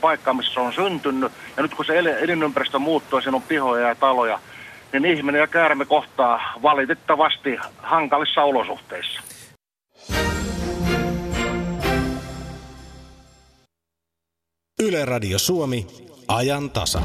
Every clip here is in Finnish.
paikkaan, missä se on syntynyt. Ja nyt kun se elinympäristö muuttuu siinä on pihoja ja taloja, niin ihminen ja käärme kohtaa valitettavasti hankalissa olosuhteissa. Yle Radio Suomi, ajan tasa.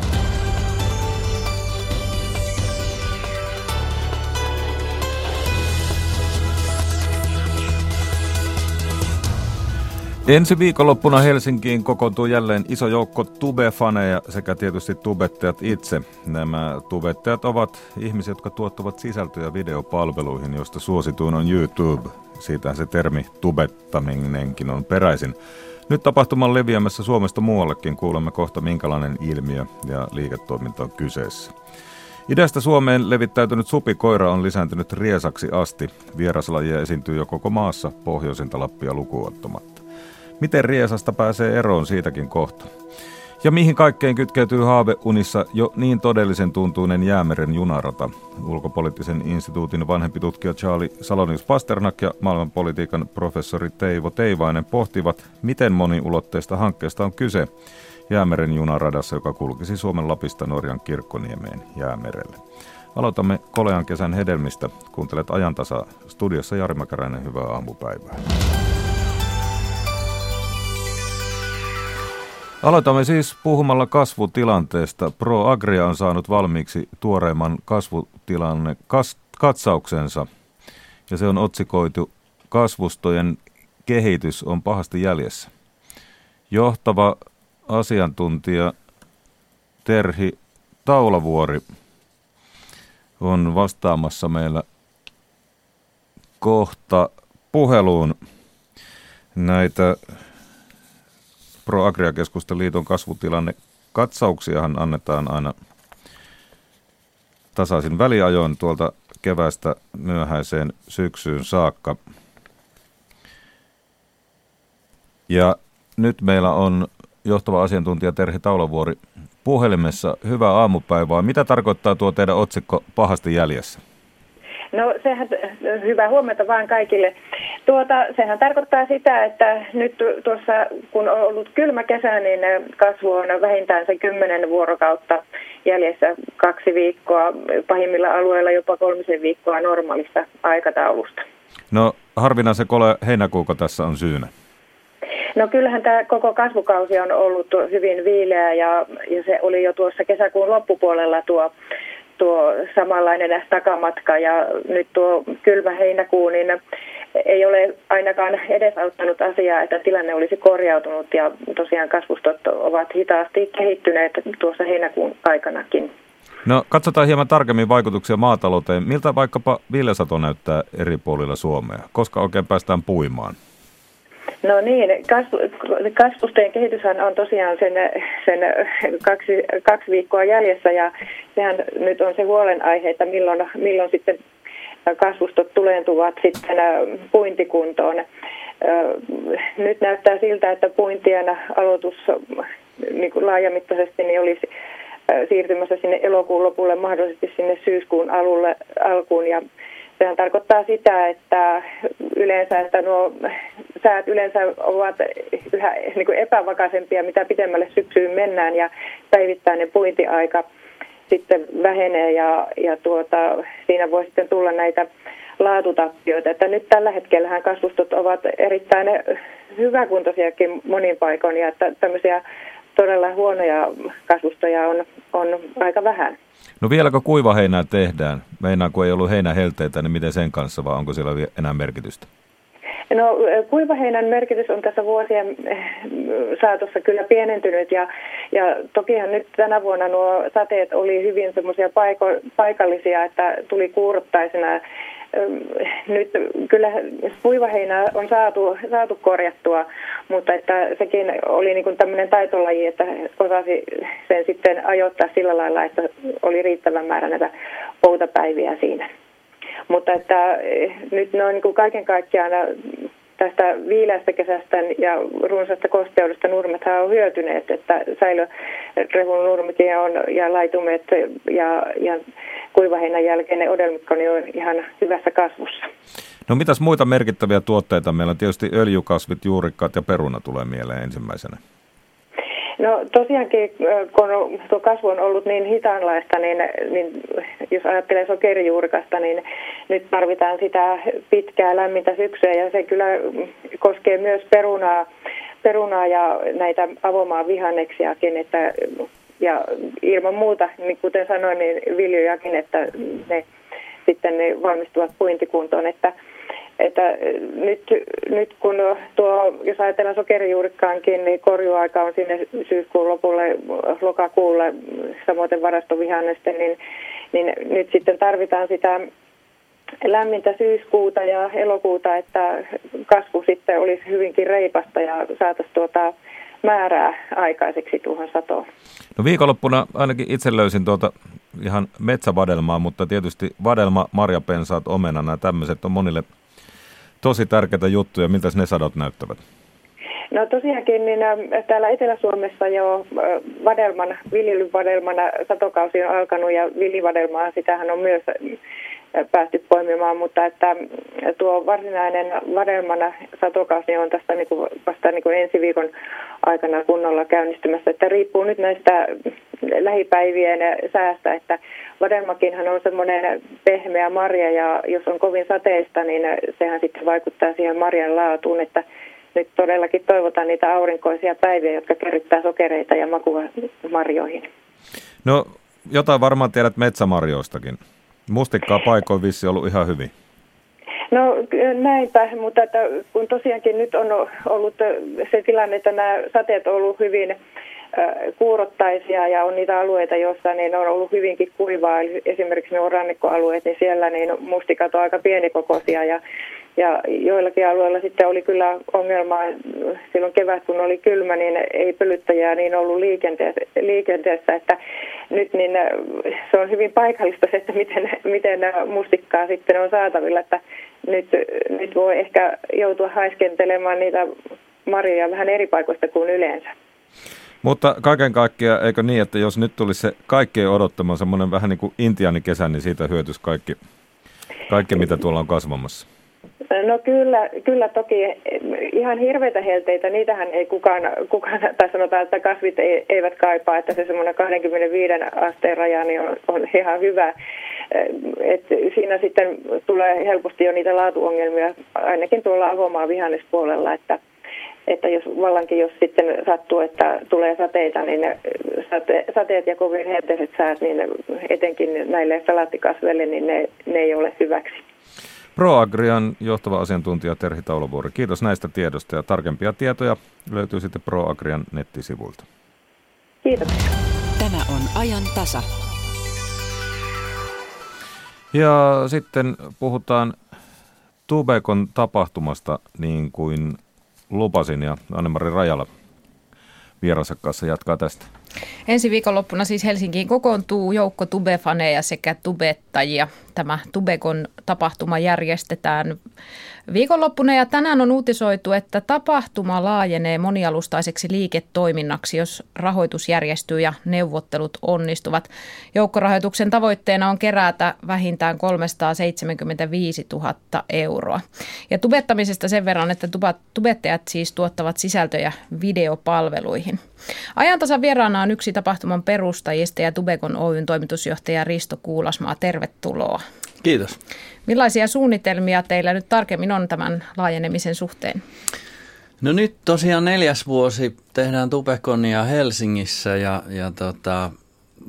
Ensi viikonloppuna Helsinkiin kokoontuu jälleen iso joukko tube-faneja sekä tietysti tubettajat itse. Nämä tubettajat ovat ihmisiä, jotka tuottavat sisältöjä videopalveluihin, joista suosituin on YouTube. Siitä se termi tubettaminenkin on peräisin. Nyt tapahtuman leviämässä Suomesta muuallekin kuulemme kohta minkälainen ilmiö ja liiketoiminta on kyseessä. Idästä Suomeen levittäytynyt supikoira on lisääntynyt riesaksi asti. Vieraslajia esiintyy jo koko maassa, pohjoisinta Lappia lukuottamatta. Miten riesasta pääsee eroon siitäkin kohta? Ja mihin kaikkeen kytkeytyy haaveunissa jo niin todellisen tuntuinen jäämeren junarata? Ulkopoliittisen instituutin vanhempi tutkija Charlie Salonius Pasternak ja maailmanpolitiikan professori Teivo Teivainen pohtivat, miten moniulotteista hankkeesta on kyse jäämeren junaradassa, joka kulkisi Suomen Lapista Norjan kirkkoniemeen jäämerelle. Aloitamme Kolean kesän hedelmistä. Kuuntelet ajantasa studiossa Jari Mäkäräinen, hyvää aamupäivää. Aloitamme siis puhumalla kasvutilanteesta. Pro Agria on saanut valmiiksi tuoreimman kasvutilanne kas, katsauksensa ja se on otsikoitu Kasvustojen kehitys on pahasti jäljessä. Johtava asiantuntija Terhi Taulavuori on vastaamassa meillä kohta puheluun näitä Pro Agria-keskusten liiton kasvutilanne katsauksiahan annetaan aina tasaisin väliajoin tuolta kevästä myöhäiseen syksyyn saakka. Ja nyt meillä on johtava asiantuntija Terhi Taulavuori puhelimessa. Hyvää aamupäivää. Mitä tarkoittaa tuo teidän otsikko pahasti jäljessä? No sehän, hyvää huomenta vaan kaikille. Tuota, sehän tarkoittaa sitä, että nyt tuossa kun on ollut kylmä kesä, niin kasvu on vähintään se kymmenen vuorokautta jäljessä kaksi viikkoa, pahimmilla alueilla jopa kolmisen viikkoa normaalista aikataulusta. No harvinaisen kole heinäkuuko tässä on syynä? No kyllähän tämä koko kasvukausi on ollut hyvin viileä ja, ja se oli jo tuossa kesäkuun loppupuolella tuo tuo samanlainen takamatka ja nyt tuo kylmä heinäkuu, niin ei ole ainakaan edesauttanut asiaa, että tilanne olisi korjautunut ja tosiaan kasvustot ovat hitaasti kehittyneet tuossa heinäkuun aikanakin. No katsotaan hieman tarkemmin vaikutuksia maatalouteen. Miltä vaikkapa viljasato näyttää eri puolilla Suomea? Koska oikein päästään puimaan? No niin, kasvu, kasvustojen kehityshän on tosiaan sen, sen kaksi, kaksi viikkoa jäljessä ja sehän nyt on se huolenaihe, että milloin, milloin sitten kasvustot tuleentuvat sitten puintikuntoon. Nyt näyttää siltä, että puintien aloitus niin kuin laajamittaisesti niin olisi siirtymässä sinne elokuun lopulle, mahdollisesti sinne syyskuun alulle, alkuun ja Sehän tarkoittaa sitä, että yleensä, että nuo säät yleensä ovat yhä niin kuin epävakaisempia, mitä pitemmälle syksyyn mennään ja päivittäinen puintiaika sitten vähenee ja, ja tuota, siinä voi sitten tulla näitä laatutappioita. Että nyt tällä hetkellä kasvustot ovat erittäin hyväkuntoisiakin monin paikoin ja että tämmöisiä todella huonoja kasvustoja on, on aika vähän. No vieläkö kuiva heinää tehdään? Meinaan, kun ei ollut heinähelteitä, niin miten sen kanssa, vai onko siellä enää merkitystä? No kuivaheinän merkitys on tässä vuosien eh, saatossa kyllä pienentynyt ja, ja tokihan nyt tänä vuonna nuo sateet oli hyvin semmoisia paiko, paikallisia, että tuli kuurottaisena nyt kyllä kuivaheinää on saatu, saatu korjattua, mutta että sekin oli niin kuin tämmöinen taitolaji, että osasi sen sitten ajoittaa sillä lailla, että oli riittävän määrä näitä poutapäiviä siinä. Mutta että eh, nyt noin niin kuin kaiken kaikkiaan tästä viileästä kesästä ja runsaasta kosteudesta nurmet on hyötyneet, että säilörehun nurmikin on, ja laitumet ja, ja kuivaheinän jälkeen ne odelmikko on ihan hyvässä kasvussa. No mitäs muita merkittäviä tuotteita? Meillä on tietysti öljykasvit, juurikkaat ja peruna tulee mieleen ensimmäisenä. No tosiaankin, kun tuo kasvu on ollut niin hitaanlaista, niin, niin jos ajattelee sokerijuurikasta, niin nyt tarvitaan sitä pitkää lämmintä syksyä ja se kyllä koskee myös perunaa, perunaa ja näitä avomaan vihanneksiakin, että ja ilman muuta, niin kuten sanoin, niin viljojakin, että ne sitten ne valmistuvat puintikuntoon, että että nyt, nyt kun tuo, jos ajatellaan sokerijuurikkaankin, niin korjuaika on sinne syyskuun lopulle, lokakuulle, samoin varastovihannesten, niin, niin nyt sitten tarvitaan sitä lämmintä syyskuuta ja elokuuta, että kasvu sitten olisi hyvinkin reipasta ja saataisiin tuota määrää aikaiseksi tuohon satoon. No viikonloppuna ainakin itse löysin tuota ihan metsävadelmaa, mutta tietysti vadelma, marjapensaat, omena, nämä tämmöiset on monille tosi tärkeitä juttuja. Miltä ne sadot näyttävät? No tosiaankin niin täällä Etelä-Suomessa jo vadelman, viljelyvadelmana satokausi on alkanut ja villivadelmaa, sitähän on myös päästy poimimaan, mutta että tuo varsinainen vadelmana satokausi on tästä niin kuin vasta niin kuin ensi viikon aikana kunnolla käynnistymässä. Että riippuu nyt näistä lähipäivien säästä, että vadelmakinhan on semmoinen pehmeä marja ja jos on kovin sateista, niin sehän sitten vaikuttaa siihen marjan laatuun, että nyt todellakin toivotaan niitä aurinkoisia päiviä, jotka kerryttää sokereita ja makua marjoihin. No jotain varmaan tiedät metsämarjoistakin. Mustikkaa paikoin vissi ollut ihan hyvin. No näinpä, mutta että kun tosiaankin nyt on ollut se tilanne, että nämä sateet on ollut hyvin kuurottaisia ja on niitä alueita, joissa niin on ollut hyvinkin kuivaa. Esimerkiksi ne rannikkoalueet, niin siellä niin mustikat on aika pienikokoisia ja, ja joillakin alueilla sitten oli kyllä ongelma silloin kevät, kun oli kylmä, niin ei pölyttäjää niin ollut liikenteessä, liikenteessä että nyt niin se on hyvin paikallista se, että miten, miten mustikkaa sitten on saatavilla, että nyt, nyt voi ehkä joutua haiskentelemaan niitä marjoja vähän eri paikoista kuin yleensä. Mutta kaiken kaikkiaan, eikö niin, että jos nyt tulisi se kaikkeen odottama semmoinen vähän niin kuin intiaanikesä, niin siitä hyötyisi kaikki, kaikki, mitä tuolla on kasvamassa? No kyllä, kyllä toki ihan hirveitä helteitä, niitähän ei kukaan, kukaan tai sanotaan, että kasvit eivät kaipaa, että se semmoinen 25 asteen raja niin on, on ihan hyvä. Et siinä sitten tulee helposti jo niitä laatuongelmia, ainakin tuolla avomaa vihannespuolella, että että jos vallankin jos sitten sattuu, että tulee sateita, niin sate, sateet ja kovin helteiset säät, niin etenkin näille salaattikasveille, niin ne, ne ei ole hyväksi. ProAgrian johtava asiantuntija Terhi Taulovuori, kiitos näistä tiedosta ja tarkempia tietoja löytyy sitten ProAgrian nettisivuilta. Kiitos. Tämä on ajan tasa. Ja sitten puhutaan Tubekon tapahtumasta niin kuin lupasin ja Anne-Mari Rajala vieransa kanssa jatkaa tästä. Ensi viikonloppuna siis Helsinkiin kokoontuu joukko tubefaneja sekä tubettajia. Tämä Tubekon tapahtuma järjestetään viikonloppuna ja tänään on uutisoitu, että tapahtuma laajenee monialustaiseksi liiketoiminnaksi, jos rahoitus järjestyy ja neuvottelut onnistuvat. Joukkorahoituksen tavoitteena on kerätä vähintään 375 000 euroa. Ja tubettamisesta sen verran, että tubettajat siis tuottavat sisältöjä videopalveluihin. Ajantasan vieraana on yksi tapahtuman perustajista ja Tubekon Oyn toimitusjohtaja Risto Kuulasmaa. Tervetuloa. Kiitos. Millaisia suunnitelmia teillä nyt tarkemmin on tämän laajenemisen suhteen? No nyt tosiaan neljäs vuosi tehdään Tubekonia Helsingissä ja, ja tota,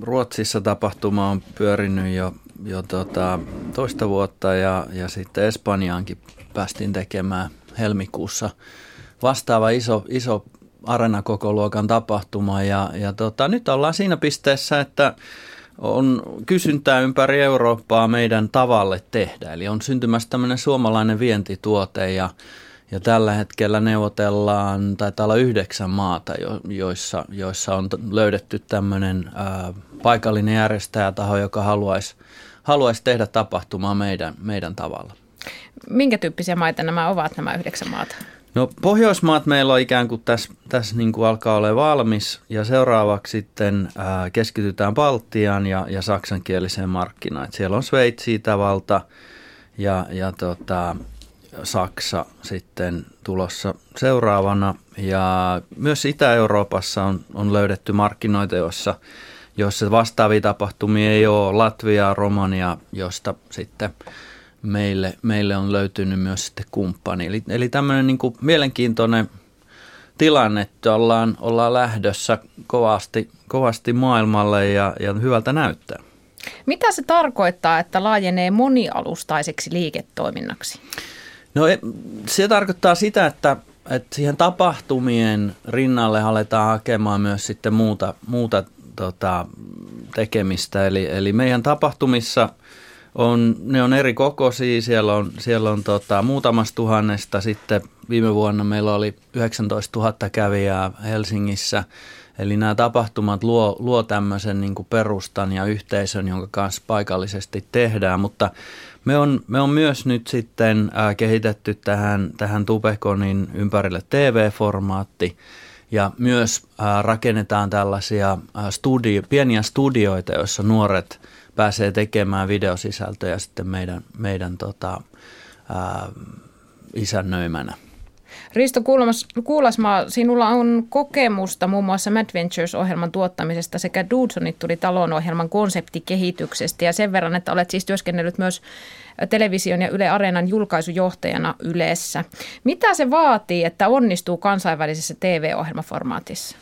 Ruotsissa tapahtuma on pyörinyt jo, jo tota, toista vuotta ja, ja sitten Espanjaankin päästiin tekemään helmikuussa vastaava iso, iso luokan tapahtuma ja, ja tota, nyt ollaan siinä pisteessä, että on kysyntää ympäri Eurooppaa meidän tavalle tehdä. Eli on syntymässä tämmöinen suomalainen vientituote ja, ja tällä hetkellä neuvotellaan, taitaa olla yhdeksän maata, jo, joissa, joissa on löydetty tämmöinen ää, paikallinen järjestäjätaho, joka haluaisi, haluaisi tehdä tapahtumaa meidän, meidän tavalla. Minkä tyyppisiä maita nämä ovat, nämä yhdeksän maata? No Pohjoismaat meillä on ikään kuin tässä, tässä niin kuin alkaa olla valmis ja seuraavaksi sitten ää, keskitytään Baltiaan ja, ja saksankieliseen markkinaan. Et siellä on Sveitsi, Itävalta ja, ja tota, Saksa sitten tulossa seuraavana. Ja myös Itä-Euroopassa on, on löydetty markkinoita, joissa, joissa vastaavia tapahtumia ei ole. Latvia, Romania, josta sitten meille, meille on löytynyt myös sitten kumppani. Eli, eli tämmöinen niin mielenkiintoinen tilanne, että ollaan, ollaan lähdössä kovasti, kovasti maailmalle ja, ja hyvältä näyttää. Mitä se tarkoittaa, että laajenee monialustaiseksi liiketoiminnaksi? No e, se tarkoittaa sitä, että, että siihen tapahtumien rinnalle aletaan hakemaan myös sitten muuta, muuta tota, tekemistä. Eli, eli meidän tapahtumissa on, ne on eri kokoisia, siellä on, siellä on tota, muutamasta tuhannesta, sitten viime vuonna meillä oli 19 000 kävijää Helsingissä – Eli nämä tapahtumat luo, luo tämmöisen niin perustan ja yhteisön, jonka kanssa paikallisesti tehdään, mutta me on, me on myös nyt sitten äh, kehitetty tähän, tähän Tubekonin ympärille TV-formaatti ja myös äh, rakennetaan tällaisia äh, studio, pieniä studioita, joissa nuoret pääsee tekemään videosisältöjä sitten meidän, meidän tota, äh, isännöimänä. Risto Kuulasmaa, sinulla on kokemusta muun muassa Mad Ventures-ohjelman tuottamisesta sekä Dudesonit tuli talon ohjelman konseptikehityksestä ja sen verran, että olet siis työskennellyt myös television ja Yle Areenan julkaisujohtajana Ylessä. Mitä se vaatii, että onnistuu kansainvälisessä TV-ohjelmaformaatissa?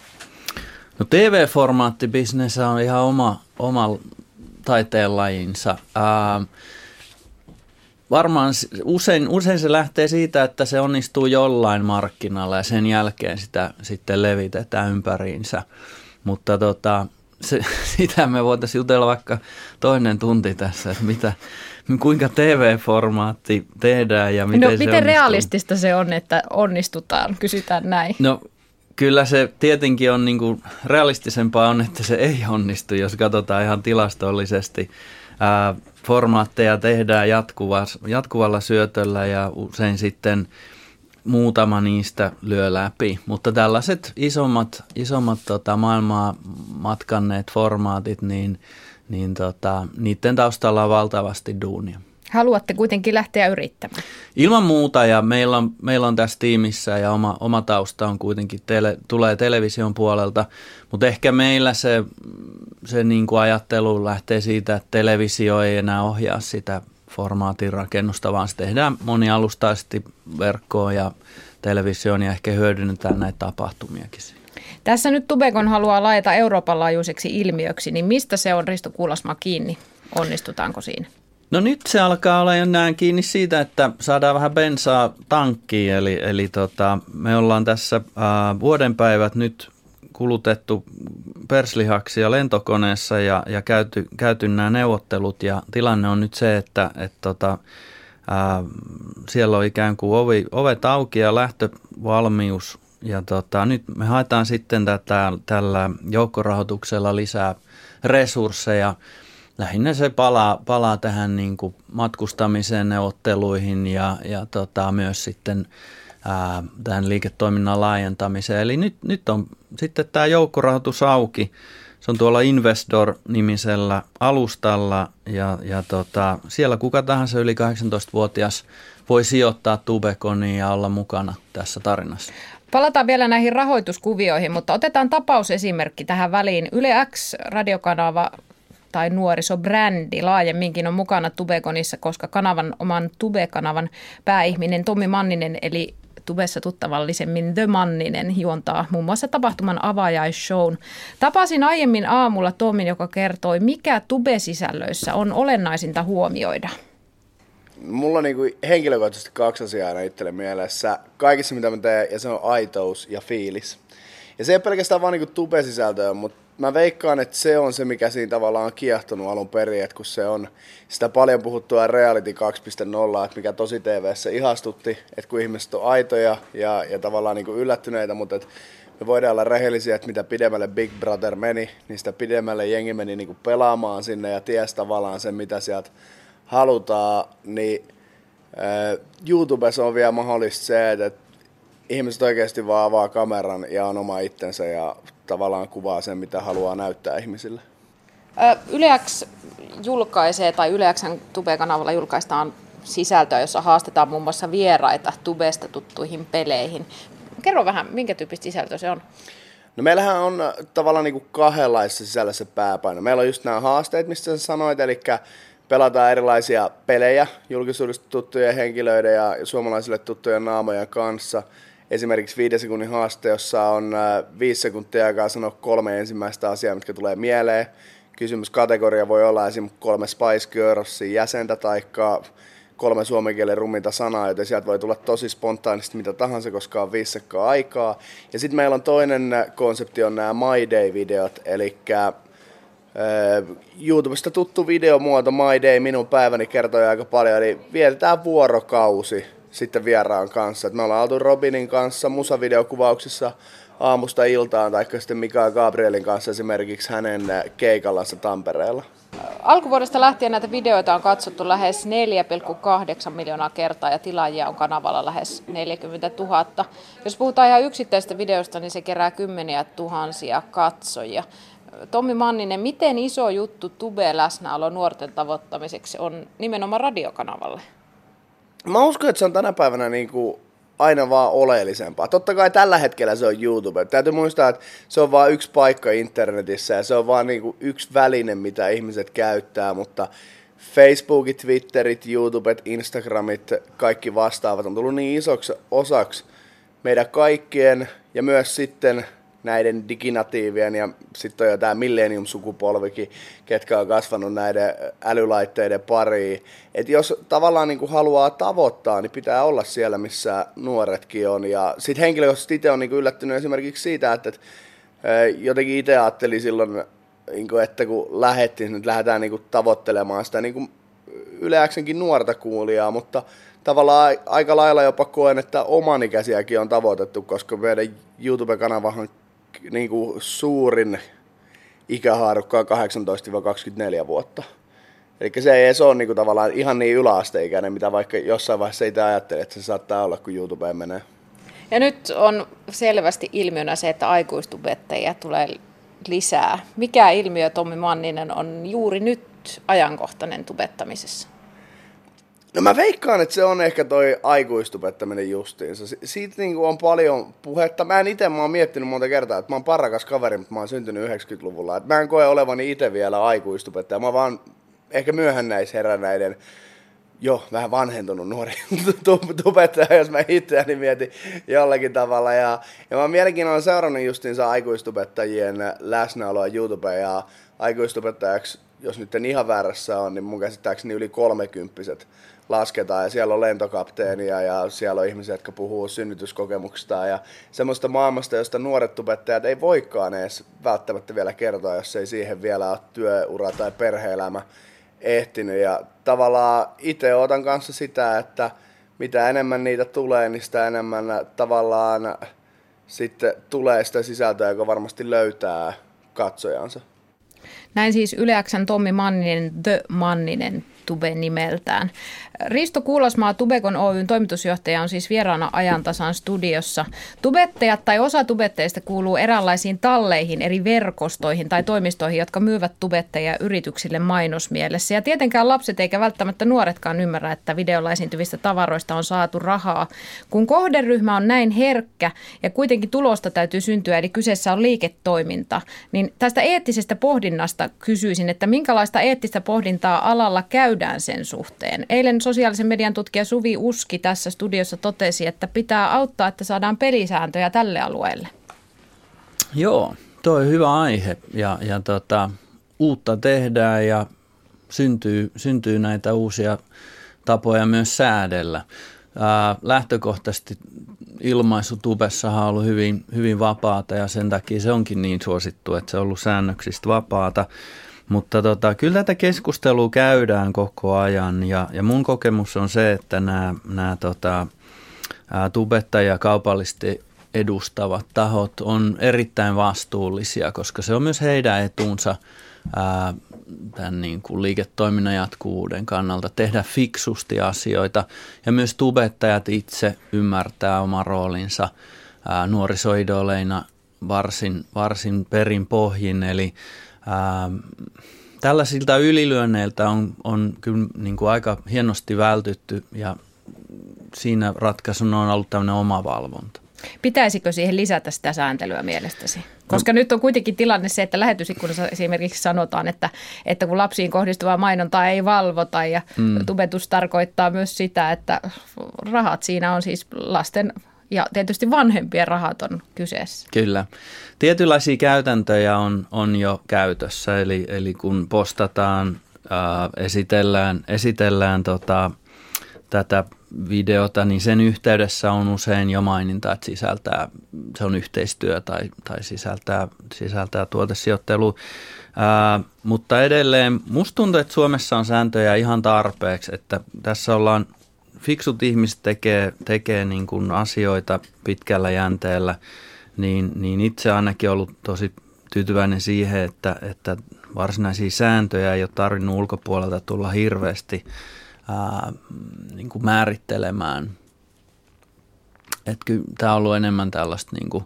No TV-formaattibisnes on ihan oma, oma taiteenlajinsa. Ää, Varmaan usein, usein se lähtee siitä, että se onnistuu jollain markkinalla ja sen jälkeen sitä sitten levitetään ympäriinsä. Mutta tota, se, sitä me voitaisiin jutella vaikka toinen tunti tässä, että mitä, kuinka TV-formaatti tehdään ja miten no, se miten onnistuu. realistista se on, että onnistutaan, kysytään näin. No kyllä se tietenkin on niin kuin realistisempaa on, että se ei onnistu, jos katsotaan ihan tilastollisesti. Ää, formaatteja tehdään jatkuvalla syötöllä ja usein sitten muutama niistä lyö läpi. Mutta tällaiset isommat, isommat tota, maailmaa matkanneet formaatit, niin, niin tota, niiden taustalla on valtavasti duunia. Haluatte kuitenkin lähteä yrittämään. Ilman muuta ja meillä on, meillä on tässä tiimissä ja oma, oma tausta on kuitenkin, tele, tulee television puolelta, mutta ehkä meillä se, se niin kuin ajattelu lähtee siitä, että televisio ei enää ohjaa sitä formaatin rakennusta, vaan se tehdään monialustaisesti verkkoon ja televisioon ja ehkä hyödynnetään näitä tapahtumiakin. Tässä nyt Tubekon haluaa laita Euroopan laajuiseksi ilmiöksi, niin mistä se on Risto Kuulasma kiinni? Onnistutaanko siinä? No nyt se alkaa olla jo näin kiinni siitä, että saadaan vähän bensaa tankkiin. Eli, eli tota, me ollaan tässä ää, vuodenpäivät nyt kulutettu perslihaksia lentokoneessa ja, ja käyty, käyty nämä neuvottelut. Ja tilanne on nyt se, että et tota, ää, siellä on ikään kuin ovi, ovet auki ja lähtövalmius. Ja tota, nyt me haetaan sitten tätä, tällä joukkorahoituksella lisää resursseja – lähinnä se palaa, palaa tähän niin kuin matkustamiseen, neuvotteluihin ja, ja tota, myös sitten ää, tähän liiketoiminnan laajentamiseen. Eli nyt, nyt on sitten tämä joukkorahoitus auki. Se on tuolla Investor-nimisellä alustalla ja, ja tota, siellä kuka tahansa yli 18-vuotias voi sijoittaa Tubeconiin ja olla mukana tässä tarinassa. Palataan vielä näihin rahoituskuvioihin, mutta otetaan tapausesimerkki tähän väliin. Yle X radiokanava tai nuorisobrändi laajemminkin on mukana Tubekonissa, koska kanavan, oman Tube-kanavan pääihminen Tommi Manninen, eli Tubessa tuttavallisemmin The Manninen juontaa muun muassa tapahtuman avajaisshown. Tapasin aiemmin aamulla Tommin, joka kertoi, mikä Tube-sisällöissä on olennaisinta huomioida. Mulla on niinku henkilökohtaisesti kaksi asiaa aina itselle mielessä. Kaikissa mitä mä teen, ja se on aitous ja fiilis. Ja se ei ole pelkästään vaan niinku tube-sisältöä, mutta mä veikkaan, että se on se, mikä siinä tavallaan on kiehtonut alun perin, että kun se on sitä paljon puhuttua Reality 2.0, että mikä tosi TVssä ihastutti, että kun ihmiset on aitoja ja, ja tavallaan niin kuin yllättyneitä, mutta että me voidaan olla rehellisiä, että mitä pidemmälle Big Brother meni, niin sitä pidemmälle jengi meni niin kuin pelaamaan sinne ja ties tavallaan sen, mitä sieltä halutaan, niin äh, YouTubessa on vielä mahdollista se, että ihmiset oikeasti vaan avaa kameran ja on oma itsensä ja tavallaan kuvaa sen, mitä haluaa näyttää ihmisille. Yleäks julkaisee tai Yleäksen Tube-kanavalla julkaistaan sisältöä, jossa haastetaan muun muassa vieraita tubesta tuttuihin peleihin. Kerro vähän, minkä tyyppistä sisältöä se on? No meillähän on tavallaan niin kahdenlaisessa sisällössä pääpaino. Meillä on just nämä haasteet, mistä sä sanoit, eli pelataan erilaisia pelejä julkisuudesta tuttujen henkilöiden ja suomalaisille tuttujen naamojen kanssa. Esimerkiksi viiden sekunnin haaste, jossa on äh, viisi sekuntia aikaa sanoa kolme ensimmäistä asiaa, mitkä tulee mieleen. Kysymyskategoria voi olla esimerkiksi kolme Spice Girlsin jäsentä tai kolme suomen kielen rumminta sanaa, joten sieltä voi tulla tosi spontaanisti mitä tahansa, koska on viisi sekkaa aikaa. Ja sitten meillä on toinen konsepti, on nämä My Day-videot, eli YouTubesta tuttu videomuoto My Day, minun päiväni kertoo aika paljon, eli vietetään vuorokausi sitten vieraan kanssa. Et me ollaan oltu Robinin kanssa musavideokuvauksissa aamusta iltaan, tai sitten Mika Gabrielin kanssa esimerkiksi hänen keikallansa Tampereella. Alkuvuodesta lähtien näitä videoita on katsottu lähes 4,8 miljoonaa kertaa ja tilaajia on kanavalla lähes 40 000. Jos puhutaan ihan yksittäistä videosta, niin se kerää kymmeniä tuhansia katsojia. Tommi Manninen, miten iso juttu Tube-läsnäolo nuorten tavoittamiseksi on nimenomaan radiokanavalle? Mä uskon, että se on tänä päivänä niin kuin aina vaan oleellisempaa. Totta kai tällä hetkellä se on YouTube. Täytyy muistaa, että se on vain yksi paikka internetissä ja se on vain niin yksi väline, mitä ihmiset käyttää, mutta Facebookit, Twitterit, YouTubet, Instagramit, kaikki vastaavat on tullut niin isoksi osaksi meidän kaikkien ja myös sitten näiden diginatiivien ja sitten on jo tämä millennium-sukupolvikin, ketkä on kasvanut näiden älylaitteiden pariin. Et jos tavallaan niin kuin haluaa tavoittaa, niin pitää olla siellä, missä nuoretkin on. Ja sitten henkilökohtaisesti itse on niin kuin yllättynyt esimerkiksi siitä, että, että jotenkin itse ajattelin silloin, niin kuin, että kun lähettiin, nyt lähdetään niin kuin tavoittelemaan sitä niin yleäksenkin nuorta kuulijaa, mutta tavallaan aika lailla jopa koen, että omanikäisiäkin on tavoitettu, koska meidän YouTube-kanavahan niin kuin suurin ikähaarukka on 18-24 vuotta. Eli se ei edes ole niin kuin tavallaan ihan niin yläasteikäinen, mitä vaikka jossain vaiheessa ei ajattele, että se saattaa olla, kun YouTubeen menee. Ja nyt on selvästi ilmiönä se, että aikuistubettajia tulee lisää. Mikä ilmiö Tommi Manninen on juuri nyt ajankohtainen tubettamisessa? No mä veikkaan, että se on ehkä toi aikuistupettaminen justiinsa. Si- siitä niinku on paljon puhetta. Mä en itse, mä oon miettinyt monta kertaa, että mä oon parakas kaveri, mutta mä oon syntynyt 90-luvulla. Et mä en koe olevani itse vielä aikuistubettaja. Mä vaan ehkä myöhännäisherännäiden jo vähän vanhentunut nuori tubettaja, jos mä itseäni mietin jollakin tavalla. Ja, ja mä mielenkiinnolla seurannut justiinsa aikuistubettajien läsnäoloa YouTubeen ja aikuistubettajaksi, jos nyt en ihan väärässä on, niin mun käsittääkseni yli kolmekymppiset lasketaan ja siellä on lentokapteenia ja siellä on ihmisiä, jotka puhuu synnytyskokemuksista ja semmoista maailmasta, josta nuoret tubettajat ei voikaan edes välttämättä vielä kertoa, jos ei siihen vielä ole työura tai perheelämä ehtinyt. Ja tavallaan itse otan kanssa sitä, että mitä enemmän niitä tulee, niin sitä enemmän tavallaan sitten tulee sitä sisältöä, joka varmasti löytää katsojansa. Näin siis Yleäksän Tommi Manninen, The Manninen Tube nimeltään. Risto Kuulasmaa Tubekon Oyn toimitusjohtaja on siis vieraana ajantasan studiossa. Tubettajat tai osa tubetteista kuuluu eräänlaisiin talleihin, eri verkostoihin tai toimistoihin, jotka myyvät tubettajia yrityksille mainosmielessä. Ja tietenkään lapset eikä välttämättä nuoretkaan ymmärrä, että videolla esiintyvistä tavaroista on saatu rahaa. Kun kohderyhmä on näin herkkä ja kuitenkin tulosta täytyy syntyä, eli kyseessä on liiketoiminta, niin tästä eettisestä pohdinnasta kysyisin, että minkälaista eettistä pohdintaa alalla käydään sen suhteen. Eilen sosiaalisen median tutkija Suvi Uski tässä studiossa totesi, että pitää auttaa, että saadaan pelisääntöjä tälle alueelle. Joo, tuo on hyvä aihe ja, ja tota, uutta tehdään ja syntyy, syntyy näitä uusia tapoja myös säädellä. Ää, lähtökohtaisesti ilmaisu tubessahan on ollut hyvin, hyvin vapaata ja sen takia se onkin niin suosittu, että se on ollut säännöksistä vapaata. Mutta tota, kyllä tätä keskustelua käydään koko ajan ja, ja mun kokemus on se, että nämä, nämä tota, tubettajia kaupallisesti edustavat tahot on erittäin vastuullisia, koska se on myös heidän etunsa ää, tämän niin kuin liiketoiminnan jatkuvuuden kannalta tehdä fiksusti asioita. Ja myös tubettajat itse ymmärtää oman roolinsa ää, nuorisoidoleina varsin, varsin perin pohjin, eli ää, tällaisilta ylilyönneiltä on, on kyllä niin kuin aika hienosti vältytty ja siinä ratkaisuna on ollut tämmöinen oma valvonta. Pitäisikö siihen lisätä sitä sääntelyä mielestäsi? Koska no. nyt on kuitenkin tilanne se, että lähetysikkunassa esimerkiksi sanotaan, että, että kun lapsiin kohdistuvaa mainontaa ei valvota ja mm. tubetus tarkoittaa myös sitä, että rahat siinä on siis lasten ja tietysti vanhempien rahat on kyseessä. Kyllä. Tietynlaisia käytäntöjä on, on jo käytössä, eli, eli kun postataan, ää, esitellään, esitellään tota, tätä videota, niin sen yhteydessä on usein jo maininta, että sisältää, se on yhteistyö tai, tai sisältää, sisältää tuotesijoittelu. Ää, mutta edelleen musta tuntuu, että Suomessa on sääntöjä ihan tarpeeksi, että tässä ollaan, fiksut ihmiset tekee, tekee niin kuin asioita pitkällä jänteellä, niin, niin itse ainakin ollut tosi tyytyväinen siihen, että, että varsinaisia sääntöjä ei ole tarvinnut ulkopuolelta tulla hirveästi – ää, niin kuin määrittelemään. Että tämä on ollut enemmän tällaista niin kuin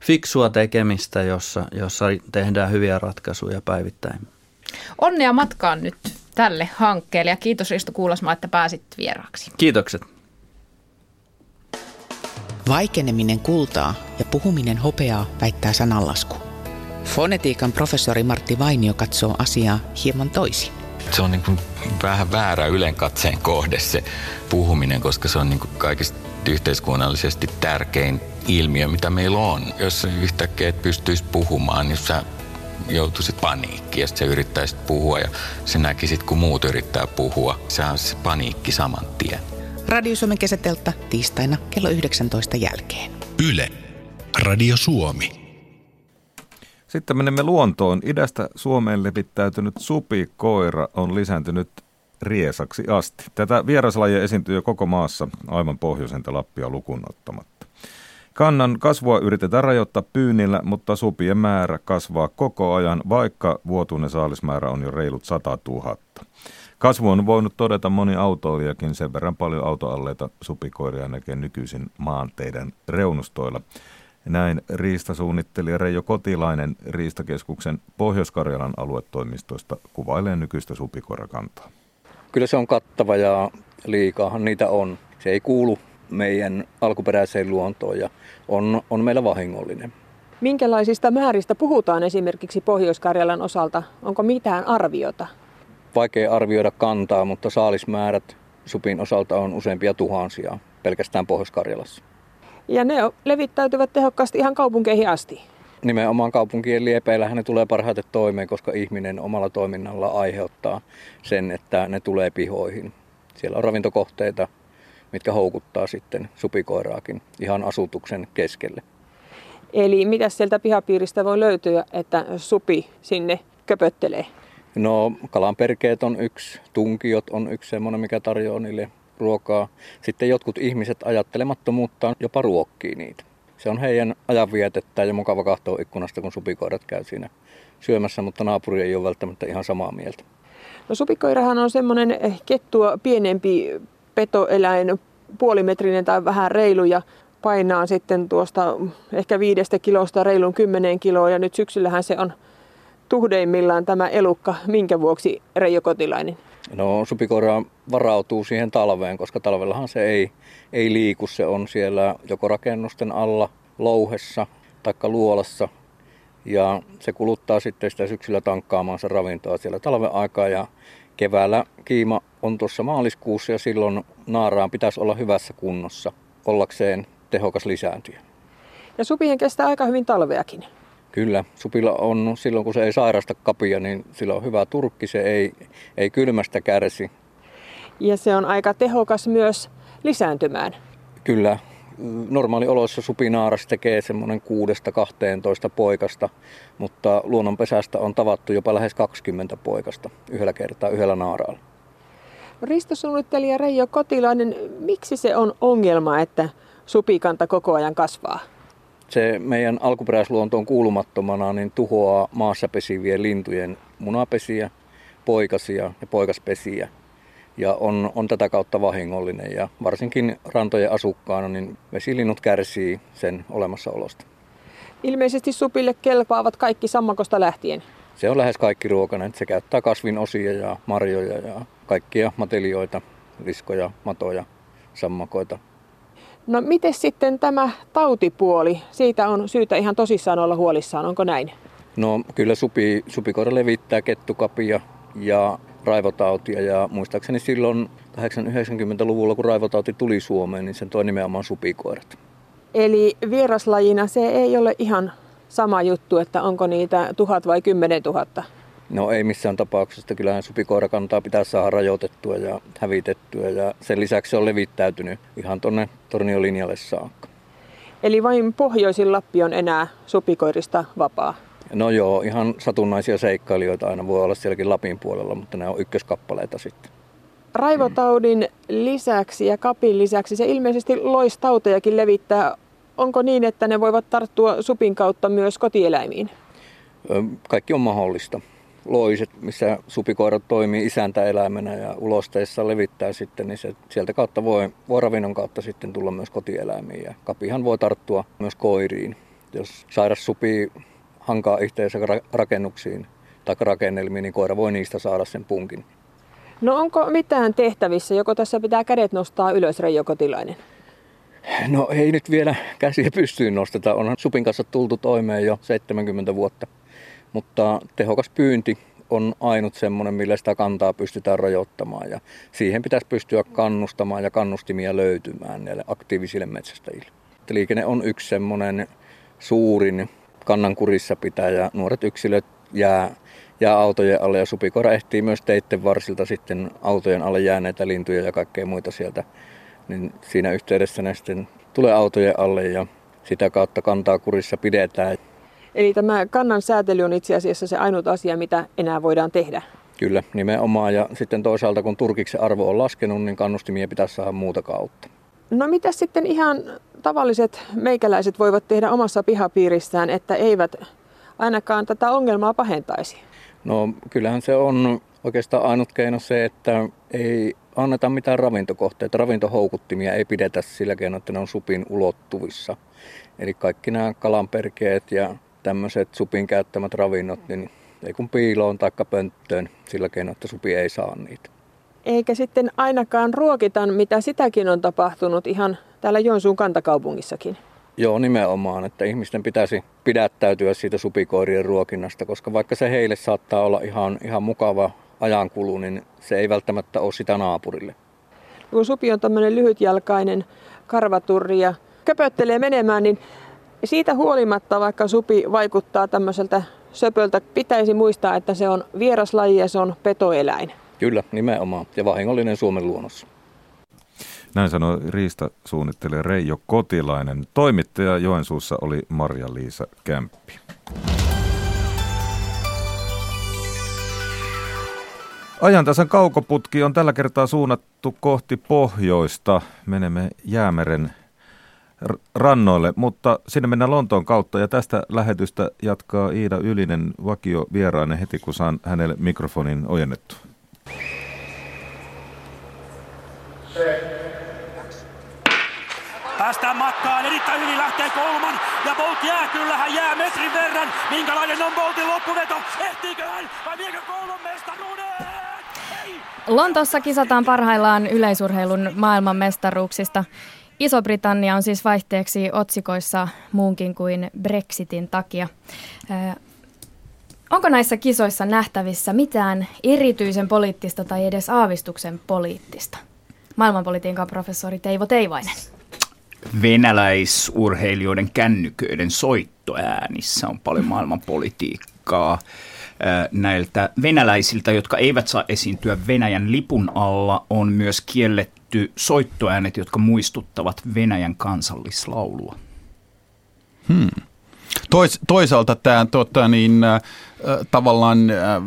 fiksua tekemistä, jossa, jossa tehdään hyviä ratkaisuja päivittäin. Onnea matkaan nyt tälle hankkeelle ja kiitos Risto Kuulasmaa, että pääsit vieraaksi. Kiitokset. Vaikeneminen kultaa ja puhuminen hopeaa, väittää sananlasku. Fonetiikan professori Martti Vainio katsoo asiaa hieman toisin se on niin kuin vähän väärä ylenkatseen kohde se puhuminen, koska se on niin kuin kaikista yhteiskunnallisesti tärkein ilmiö, mitä meillä on. Jos yhtäkkiä et pystyisi puhumaan, niin sä joutuisit paniikkiin ja sä yrittäisit puhua ja sä näkisit, kun muut yrittää puhua. Se on se paniikki saman tien. Radio Suomen kesätelta tiistaina kello 19 jälkeen. Yle. Radio Suomi. Sitten menemme luontoon. Idästä Suomeen levittäytynyt supikoira on lisääntynyt riesaksi asti. Tätä vieraslajia esiintyy jo koko maassa aivan pohjoisenta Lappia lukuun ottamatta. Kannan kasvua yritetään rajoittaa pyynnillä, mutta supien määrä kasvaa koko ajan, vaikka vuotuinen saalismäärä on jo reilut 100 000. Kasvu on voinut todeta moni autoilijakin, sen verran paljon autoalleita supikoiria näkee nykyisin maanteiden reunustoilla. Näin riistasuunnittelija Reijo Kotilainen Riistakeskuksen Pohjois-Karjalan aluetoimistosta kuvailee nykyistä supikoirakantaa. Kyllä se on kattava ja liikaahan niitä on. Se ei kuulu meidän alkuperäiseen luontoon ja on, on meillä vahingollinen. Minkälaisista määristä puhutaan esimerkiksi Pohjois-Karjalan osalta? Onko mitään arviota? Vaikea arvioida kantaa, mutta saalismäärät supin osalta on useampia tuhansia pelkästään Pohjois-Karjalassa. Ja ne levittäytyvät tehokkaasti ihan kaupunkeihin asti. Nimenomaan kaupunkien liepeillä ne tulee parhaiten toimeen, koska ihminen omalla toiminnalla aiheuttaa sen, että ne tulee pihoihin. Siellä on ravintokohteita, mitkä houkuttaa sitten supikoiraakin ihan asutuksen keskelle. Eli mitä sieltä pihapiiristä voi löytyä, että supi sinne köpöttelee? No kalanperkeet on yksi, tunkiot on yksi semmoinen, mikä tarjoaa niille ruokaa. Sitten jotkut ihmiset ajattelemattomuuttaan jopa ruokkii niitä. Se on heidän ajanvietettä ja mukava katsoa ikkunasta, kun supikoirat käy siinä syömässä, mutta naapuri ei ole välttämättä ihan samaa mieltä. No supikoirahan on semmoinen kettua pienempi petoeläin, puolimetrinen tai vähän reilu ja painaa sitten tuosta ehkä viidestä kilosta reilun kymmeneen kiloa ja nyt syksyllähän se on tuhdeimmillaan tämä elukka. Minkä vuoksi Reijo Kotilainen? No supikoira varautuu siihen talveen, koska talvellahan se ei, ei liiku. Se on siellä joko rakennusten alla, louhessa tai luolassa. Ja se kuluttaa sitten sitä syksyllä tankkaamaansa ravintoa siellä talven aikaa. Ja keväällä kiima on tuossa maaliskuussa ja silloin naaraan pitäisi olla hyvässä kunnossa ollakseen tehokas lisääntyjä. Ja supien kestää aika hyvin talveakin. Kyllä, supilla on silloin kun se ei sairasta kapia, niin sillä on hyvä turkki, se ei, ei kylmästä kärsi. Ja se on aika tehokas myös lisääntymään. Kyllä, normaalioloissa supinaaras tekee semmoinen 6-12 poikasta, mutta luonnonpesästä on tavattu jopa lähes 20 poikasta yhdellä kertaa yhdellä naaralla. Ristosuunnittelija Reijo Kotilainen, miksi se on ongelma, että supikanta koko ajan kasvaa? se meidän alkuperäisluontoon kuulumattomana niin tuhoaa maassa pesivien lintujen munapesiä, poikasia ja poikaspesiä. Ja on, on tätä kautta vahingollinen ja varsinkin rantojen asukkaana niin vesilinnut kärsii sen olemassaolosta. Ilmeisesti supille kelpaavat kaikki sammakosta lähtien. se on lähes kaikki ruokainen. Se käyttää kasvinosia ja marjoja ja kaikkia matelioita, riskoja, matoja, sammakoita. No miten sitten tämä tautipuoli? Siitä on syytä ihan tosissaan olla huolissaan, onko näin? No kyllä supi, supikoira levittää kettukapia ja raivotautia ja muistaakseni silloin 80-90-luvulla, kun raivotauti tuli Suomeen, niin sen toi nimenomaan supikoirat. Eli vieraslajina se ei ole ihan sama juttu, että onko niitä tuhat vai kymmenen tuhatta? No ei missään tapauksessa. Kyllähän supikoirakantaa pitää saada rajoitettua ja hävitettyä ja sen lisäksi se on levittäytynyt ihan tuonne Torniolinjalle saakka. Eli vain pohjoisin Lappi on enää supikoirista vapaa? No joo, ihan satunnaisia seikkailijoita aina voi olla sielläkin Lapin puolella, mutta ne on ykköskappaleita sitten. Raivotaudin lisäksi ja kapin lisäksi se ilmeisesti loistautejakin levittää. Onko niin, että ne voivat tarttua supin kautta myös kotieläimiin? Kaikki on mahdollista. Loiset, missä supikoirat toimii isäntäeläimenä ja ulosteissa levittää sitten, niin se sieltä kautta voi, voi ravinnon kautta sitten tulla myös kotieläimiin. Ja kapihan voi tarttua myös koiriin. Jos sairas supi hankaa yhteensä rakennuksiin tai rakennelmiin, niin koira voi niistä saada sen punkin. No onko mitään tehtävissä? Joko tässä pitää kädet nostaa ylös, Reijo Kotilainen? No ei nyt vielä käsiä pystyyn nosteta. Onhan Supin kanssa tultu toimeen jo 70 vuotta. Mutta tehokas pyynti on ainut semmoinen, millä sitä kantaa pystytään rajoittamaan. Ja siihen pitäisi pystyä kannustamaan ja kannustimia löytymään näille aktiivisille metsästäjille. Liikenne on yksi semmoinen suurin kannan kurissa pitää ja nuoret yksilöt jää, jää autojen alle ja supikoira ehtii myös teitten varsilta sitten autojen alle jääneitä lintuja ja kaikkea muita sieltä. Niin siinä yhteydessä ne sitten tulee autojen alle ja sitä kautta kantaa kurissa pidetään. Eli tämä kannan säätely on itse asiassa se ainut asia, mitä enää voidaan tehdä? Kyllä, nimenomaan. Ja sitten toisaalta kun turkiksen arvo on laskenut, niin kannustimia pitäisi saada muuta kautta. No mitä sitten ihan tavalliset meikäläiset voivat tehdä omassa pihapiirissään, että eivät ainakaan tätä ongelmaa pahentaisi? No kyllähän se on oikeastaan ainut keino se, että ei anneta mitään ravintokohteita. Ravintohoukuttimia ei pidetä sillä keinoin, että ne on supin ulottuvissa. Eli kaikki nämä kalanperkeet ja tämmöiset supin käyttämät ravinnot, niin ei kun piiloon tai pönttöön sillä keinoin, että supi ei saa niitä eikä sitten ainakaan ruokita, mitä sitäkin on tapahtunut ihan täällä Joensuun kantakaupungissakin. Joo, nimenomaan, että ihmisten pitäisi pidättäytyä siitä supikoirien ruokinnasta, koska vaikka se heille saattaa olla ihan, ihan mukava ajankulu, niin se ei välttämättä ole sitä naapurille. Kun supi on tämmöinen lyhytjalkainen karvaturri ja köpöttelee menemään, niin siitä huolimatta, vaikka supi vaikuttaa tämmöiseltä söpöltä, pitäisi muistaa, että se on vieraslaji ja se on petoeläin. Kyllä, nimenomaan. Ja vahingollinen Suomen luonnossa. Näin sanoi riistasuunnittelija Reijo Kotilainen. Toimittaja Joensuussa oli Marja-Liisa Kämppi. Ajantasan kaukoputki on tällä kertaa suunnattu kohti pohjoista. Menemme Jäämeren rannoille, mutta sinne mennään Lontoon kautta ja tästä lähetystä jatkaa Iida Ylinen vakio vierainen heti, kun saan hänelle mikrofonin ojennettu. Päästään matkaan, erittäin hyvin lähtee Kolman ja Bolt jää, kyllä hän jää metrin verran. Minkälainen on Boltin loppuveto? Ehtiikö hän vai viekö Kolman mestaruuden? Lontoossa kisataan parhaillaan yleisurheilun maailmanmestaruuksista. Iso-Britannia on siis vaihteeksi otsikoissa muunkin kuin Brexitin takia. Onko näissä kisoissa nähtävissä mitään erityisen poliittista tai edes aavistuksen poliittista? Maailmanpolitiikan professori Teivo Teivainen. Venäläisurheilijoiden kännyköiden soittoäänissä on paljon maailmanpolitiikkaa näiltä venäläisiltä, jotka eivät saa esiintyä Venäjän lipun alla, on myös kielletty soittoäänet, jotka muistuttavat Venäjän kansallislaulua. Hmm. Tois, toisaalta tämä tota, niin, äh, tavallaan äh,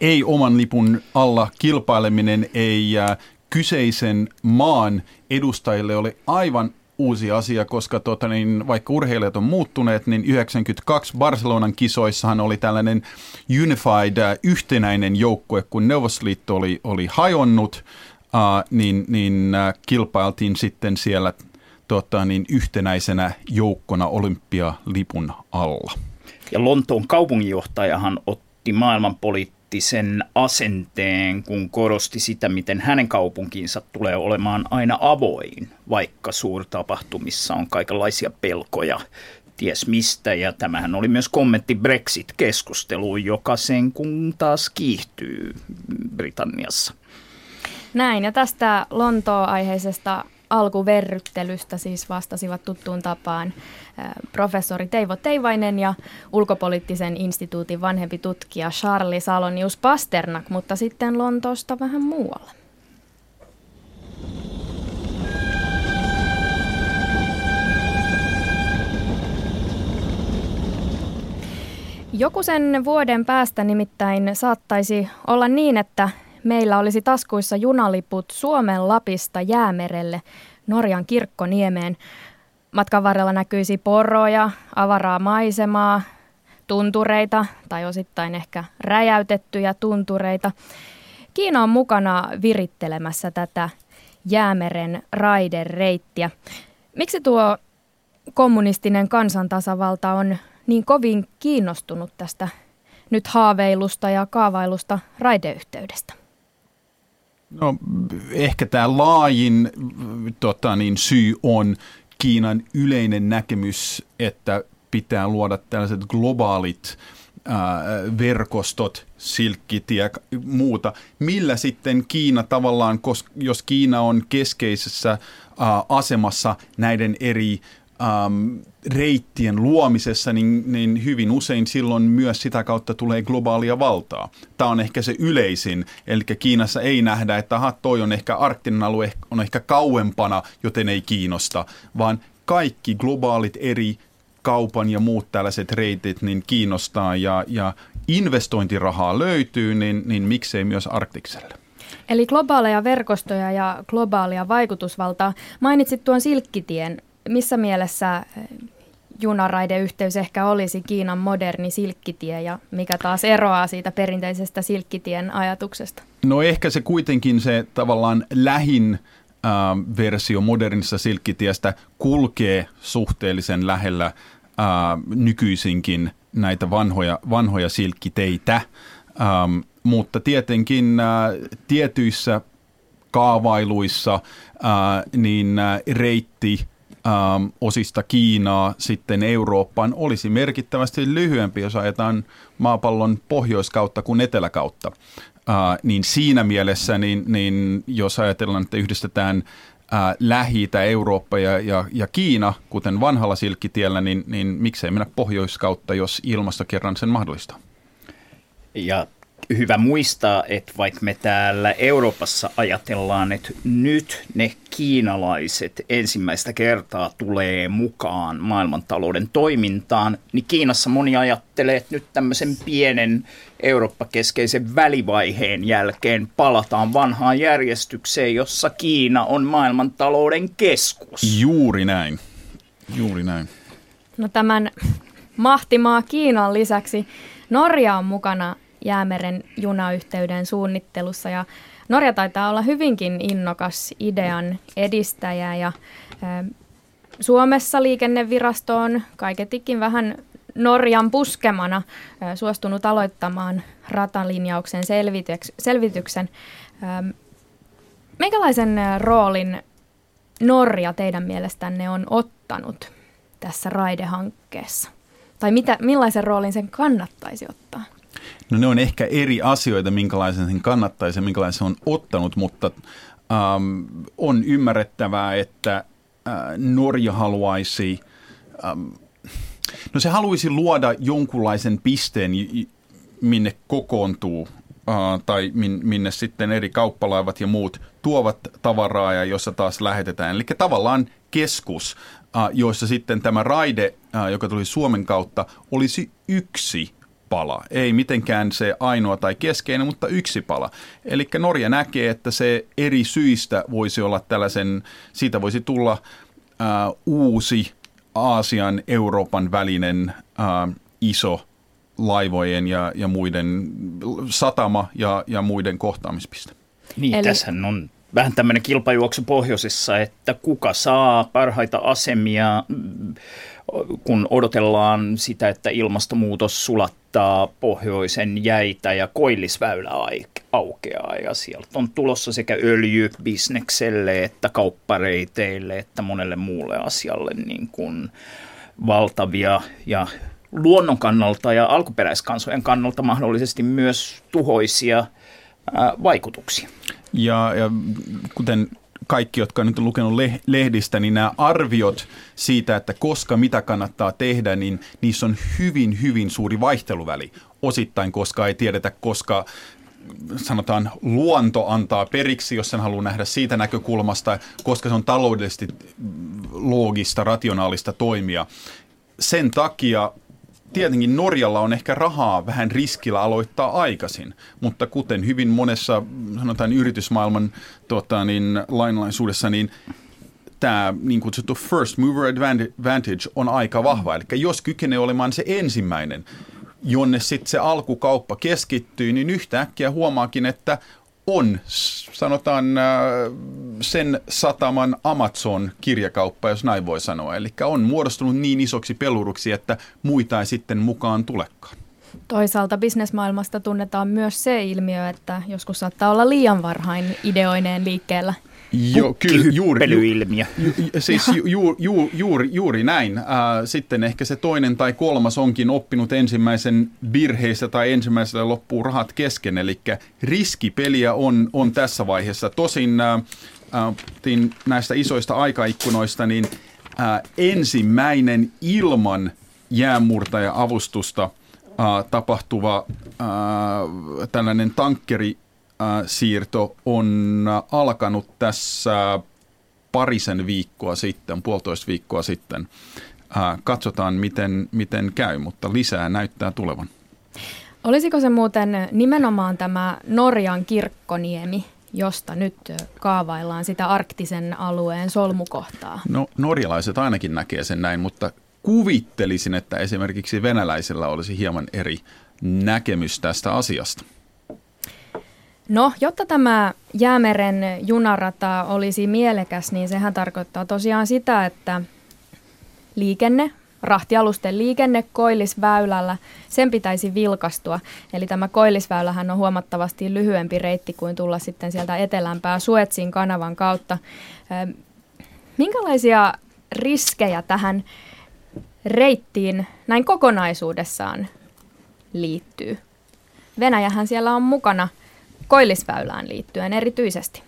ei oman lipun alla kilpaileminen ei äh, kyseisen maan edustajille ole aivan uusi asia, koska tota, niin, vaikka urheilijat on muuttuneet, niin 92 Barcelonan kisoissahan oli tällainen unified, äh, yhtenäinen joukkue, kun Neuvostoliitto oli, oli hajonnut, äh, niin, niin äh, kilpailtiin sitten siellä tota, niin yhtenäisenä joukkona olympialipun alla. Ja Lontoon kaupunginjohtajahan otti muutti maailmanpoliittisen asenteen, kun korosti sitä, miten hänen kaupunkinsa tulee olemaan aina avoin, vaikka suurtapahtumissa on kaikenlaisia pelkoja ties mistä. Ja tämähän oli myös kommentti Brexit-keskusteluun, joka sen kun taas kiihtyy Britanniassa. Näin, ja tästä Lontoa-aiheisesta alkuverryttelystä siis vastasivat tuttuun tapaan professori Teivo Teivainen ja ulkopoliittisen instituutin vanhempi tutkija Charlie Salonius Pasternak, mutta sitten Lontoosta vähän muualle. Joku sen vuoden päästä nimittäin saattaisi olla niin, että meillä olisi taskuissa junaliput Suomen Lapista jäämerelle Norjan kirkkoniemeen. Matkan varrella näkyisi poroja, avaraa maisemaa, tuntureita tai osittain ehkä räjäytettyjä tuntureita. Kiina on mukana virittelemässä tätä jäämeren raidereittiä. Miksi tuo kommunistinen kansantasavalta on niin kovin kiinnostunut tästä nyt haaveilusta ja kaavailusta raideyhteydestä? No ehkä tämä laajin tota, niin, syy on Kiinan yleinen näkemys, että pitää luoda tällaiset globaalit verkostot, silkkitie, muuta, millä sitten Kiina tavallaan, jos Kiina on keskeisessä asemassa näiden eri reittien luomisessa, niin, niin hyvin usein silloin myös sitä kautta tulee globaalia valtaa. Tämä on ehkä se yleisin, eli Kiinassa ei nähdä, että aha, toi on ehkä arktinen alue, on ehkä kauempana, joten ei kiinnosta, vaan kaikki globaalit eri kaupan ja muut tällaiset reitit niin kiinnostaa ja, ja investointirahaa löytyy, niin, niin miksei myös Arktikselle. Eli globaaleja verkostoja ja globaalia vaikutusvaltaa. Mainitsit tuon Silkkitien missä mielessä eh, junaraideyhteys ehkä olisi Kiinan moderni silkkitie ja mikä taas eroaa siitä perinteisestä silkkitien ajatuksesta? No ehkä se kuitenkin se tavallaan lähin äh, versio modernissa silkkitiestä kulkee suhteellisen lähellä äh, nykyisinkin näitä vanhoja, vanhoja silkkiteitä, ähm, mutta tietenkin äh, tietyissä kaavailuissa äh, niin äh, reitti ähm, osista Kiinaa sitten Eurooppaan olisi merkittävästi lyhyempi, jos ajetaan maapallon pohjoiskautta kuin eteläkautta. Äh, niin siinä mielessä, niin, niin jos ajatellaan, että yhdistetään äh, lähi Eurooppa ja, ja, ja Kiina, kuten vanhalla silkkitiellä, niin, niin miksei mennä pohjoiskautta, jos ilmasto kerran sen mahdollistaa. Ja hyvä muistaa, että vaikka me täällä Euroopassa ajatellaan, että nyt ne kiinalaiset ensimmäistä kertaa tulee mukaan maailmantalouden toimintaan, niin Kiinassa moni ajattelee, että nyt tämmöisen pienen Eurooppa-keskeisen välivaiheen jälkeen palataan vanhaan järjestykseen, jossa Kiina on maailmantalouden keskus. Juuri näin. Juuri näin. No tämän mahtimaa Kiinan lisäksi Norja on mukana jäämeren junayhteyden suunnittelussa ja Norja taitaa olla hyvinkin innokas idean edistäjä ja Suomessa liikennevirasto on kaiketikin vähän Norjan puskemana suostunut aloittamaan ratalinjauksen selvityksen. Minkälaisen roolin Norja teidän mielestänne on ottanut tässä raidehankkeessa? Tai mitä, millaisen roolin sen kannattaisi ottaa? No ne on ehkä eri asioita, minkälaisen sen kannattaisi ja minkälaisen se on ottanut, mutta ähm, on ymmärrettävää, että äh, Norja haluaisi, ähm, no se haluaisi luoda jonkunlaisen pisteen, minne kokoontuu äh, tai min, minne sitten eri kauppalaivat ja muut tuovat tavaraa ja jossa taas lähetetään. Eli tavallaan keskus, äh, joissa sitten tämä raide, äh, joka tuli Suomen kautta, olisi yksi pala. Ei mitenkään se ainoa tai keskeinen, mutta yksi pala. Eli Norja näkee, että se eri syistä voisi olla tällaisen, siitä voisi tulla ää, uusi Aasian, Euroopan välinen ää, iso laivojen ja, ja muiden satama ja, ja muiden kohtaamispiste. Niin, Eli... tässä on vähän tämmöinen kilpajuoksu pohjoisessa, että kuka saa parhaita asemia kun odotellaan sitä, että ilmastonmuutos sulattaa pohjoisen jäitä ja koillisväylä aukeaa ja sieltä on tulossa sekä öljybisnekselle että kauppareiteille että monelle muulle asialle niin kuin valtavia ja luonnon kannalta ja alkuperäiskansojen kannalta mahdollisesti myös tuhoisia vaikutuksia. Ja, ja kuten kaikki, jotka on nyt lukenut lehdistä, niin nämä arviot siitä, että koska mitä kannattaa tehdä, niin niissä on hyvin, hyvin suuri vaihteluväli. Osittain, koska ei tiedetä, koska sanotaan luonto antaa periksi, jos sen haluaa nähdä siitä näkökulmasta, koska se on taloudellisesti loogista, rationaalista toimia. Sen takia tietenkin Norjalla on ehkä rahaa vähän riskillä aloittaa aikaisin, mutta kuten hyvin monessa sanotaan yritysmaailman tota, niin, lainalaisuudessa, niin tämä niin kutsuttu first mover advantage on aika vahva. Eli jos kykenee olemaan se ensimmäinen, jonne sitten se alkukauppa keskittyy, niin yhtäkkiä huomaakin, että on, sanotaan äh, sen sataman Amazon-kirjakauppa, jos näin voi sanoa. Eli on muodostunut niin isoksi peluruksi, että muita ei sitten mukaan tulekaan. Toisaalta bisnesmaailmasta tunnetaan myös se ilmiö, että joskus saattaa olla liian varhain ideoineen liikkeellä – Joo, kyllä, juuri, ju, siis ju, ju, ju, juuri, juuri näin. Äh, sitten ehkä se toinen tai kolmas onkin oppinut ensimmäisen virheistä tai ensimmäisellä loppuu rahat kesken, eli riskipeliä on, on tässä vaiheessa. Tosin äh, äh, näistä isoista aikaikkunoista, niin äh, ensimmäinen ilman jäämurtaja-avustusta äh, tapahtuva äh, tällainen tankkeri siirto on alkanut tässä parisen viikkoa sitten, puolitoista viikkoa sitten. Katsotaan, miten, miten käy, mutta lisää näyttää tulevan. Olisiko se muuten nimenomaan tämä Norjan kirkkoniemi, josta nyt kaavaillaan sitä arktisen alueen solmukohtaa? No norjalaiset ainakin näkee sen näin, mutta kuvittelisin, että esimerkiksi venäläisellä olisi hieman eri näkemys tästä asiasta. No, jotta tämä Jäämeren junarata olisi mielekäs, niin sehän tarkoittaa tosiaan sitä, että liikenne, rahtialusten liikenne Koillisväylällä, sen pitäisi vilkastua. Eli tämä Koillisväylähän on huomattavasti lyhyempi reitti kuin tulla sitten sieltä etelämpää Suetsin kanavan kautta. Minkälaisia riskejä tähän reittiin näin kokonaisuudessaan liittyy? Venäjähän siellä on mukana – koillisväylään liittyen erityisesti?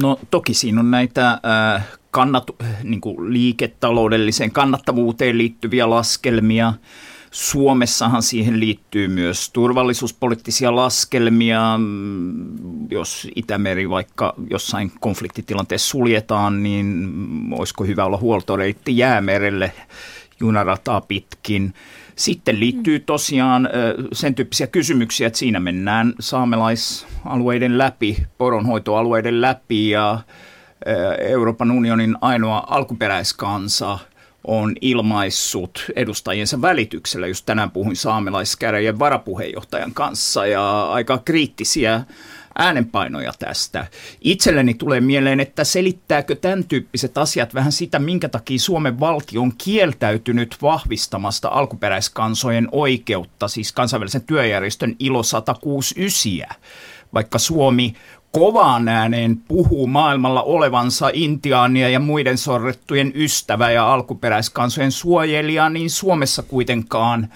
No toki siinä on näitä äh, kannat, niin kuin liiketaloudelliseen kannattavuuteen liittyviä laskelmia. Suomessahan siihen liittyy myös turvallisuuspoliittisia laskelmia. Jos Itämeri vaikka jossain konfliktitilanteessa suljetaan, niin olisiko hyvä olla huoltoreitti jäämerelle junarataa pitkin. Sitten liittyy tosiaan sen tyyppisiä kysymyksiä, että siinä mennään saamelaisalueiden läpi, poronhoitoalueiden läpi ja Euroopan unionin ainoa alkuperäiskansa on ilmaissut edustajiensa välityksellä. Just tänään puhuin saamelaiskäräjien varapuheenjohtajan kanssa ja aika kriittisiä äänenpainoja tästä. Itselleni tulee mieleen, että selittääkö tämän tyyppiset asiat vähän sitä, minkä takia Suomen valtio on kieltäytynyt vahvistamasta alkuperäiskansojen oikeutta, siis kansainvälisen työjärjestön ILO 169, vaikka Suomi kovaan ääneen puhuu maailmalla olevansa intiaania ja muiden sorrettujen ystävä ja alkuperäiskansojen suojelija, niin Suomessa kuitenkaan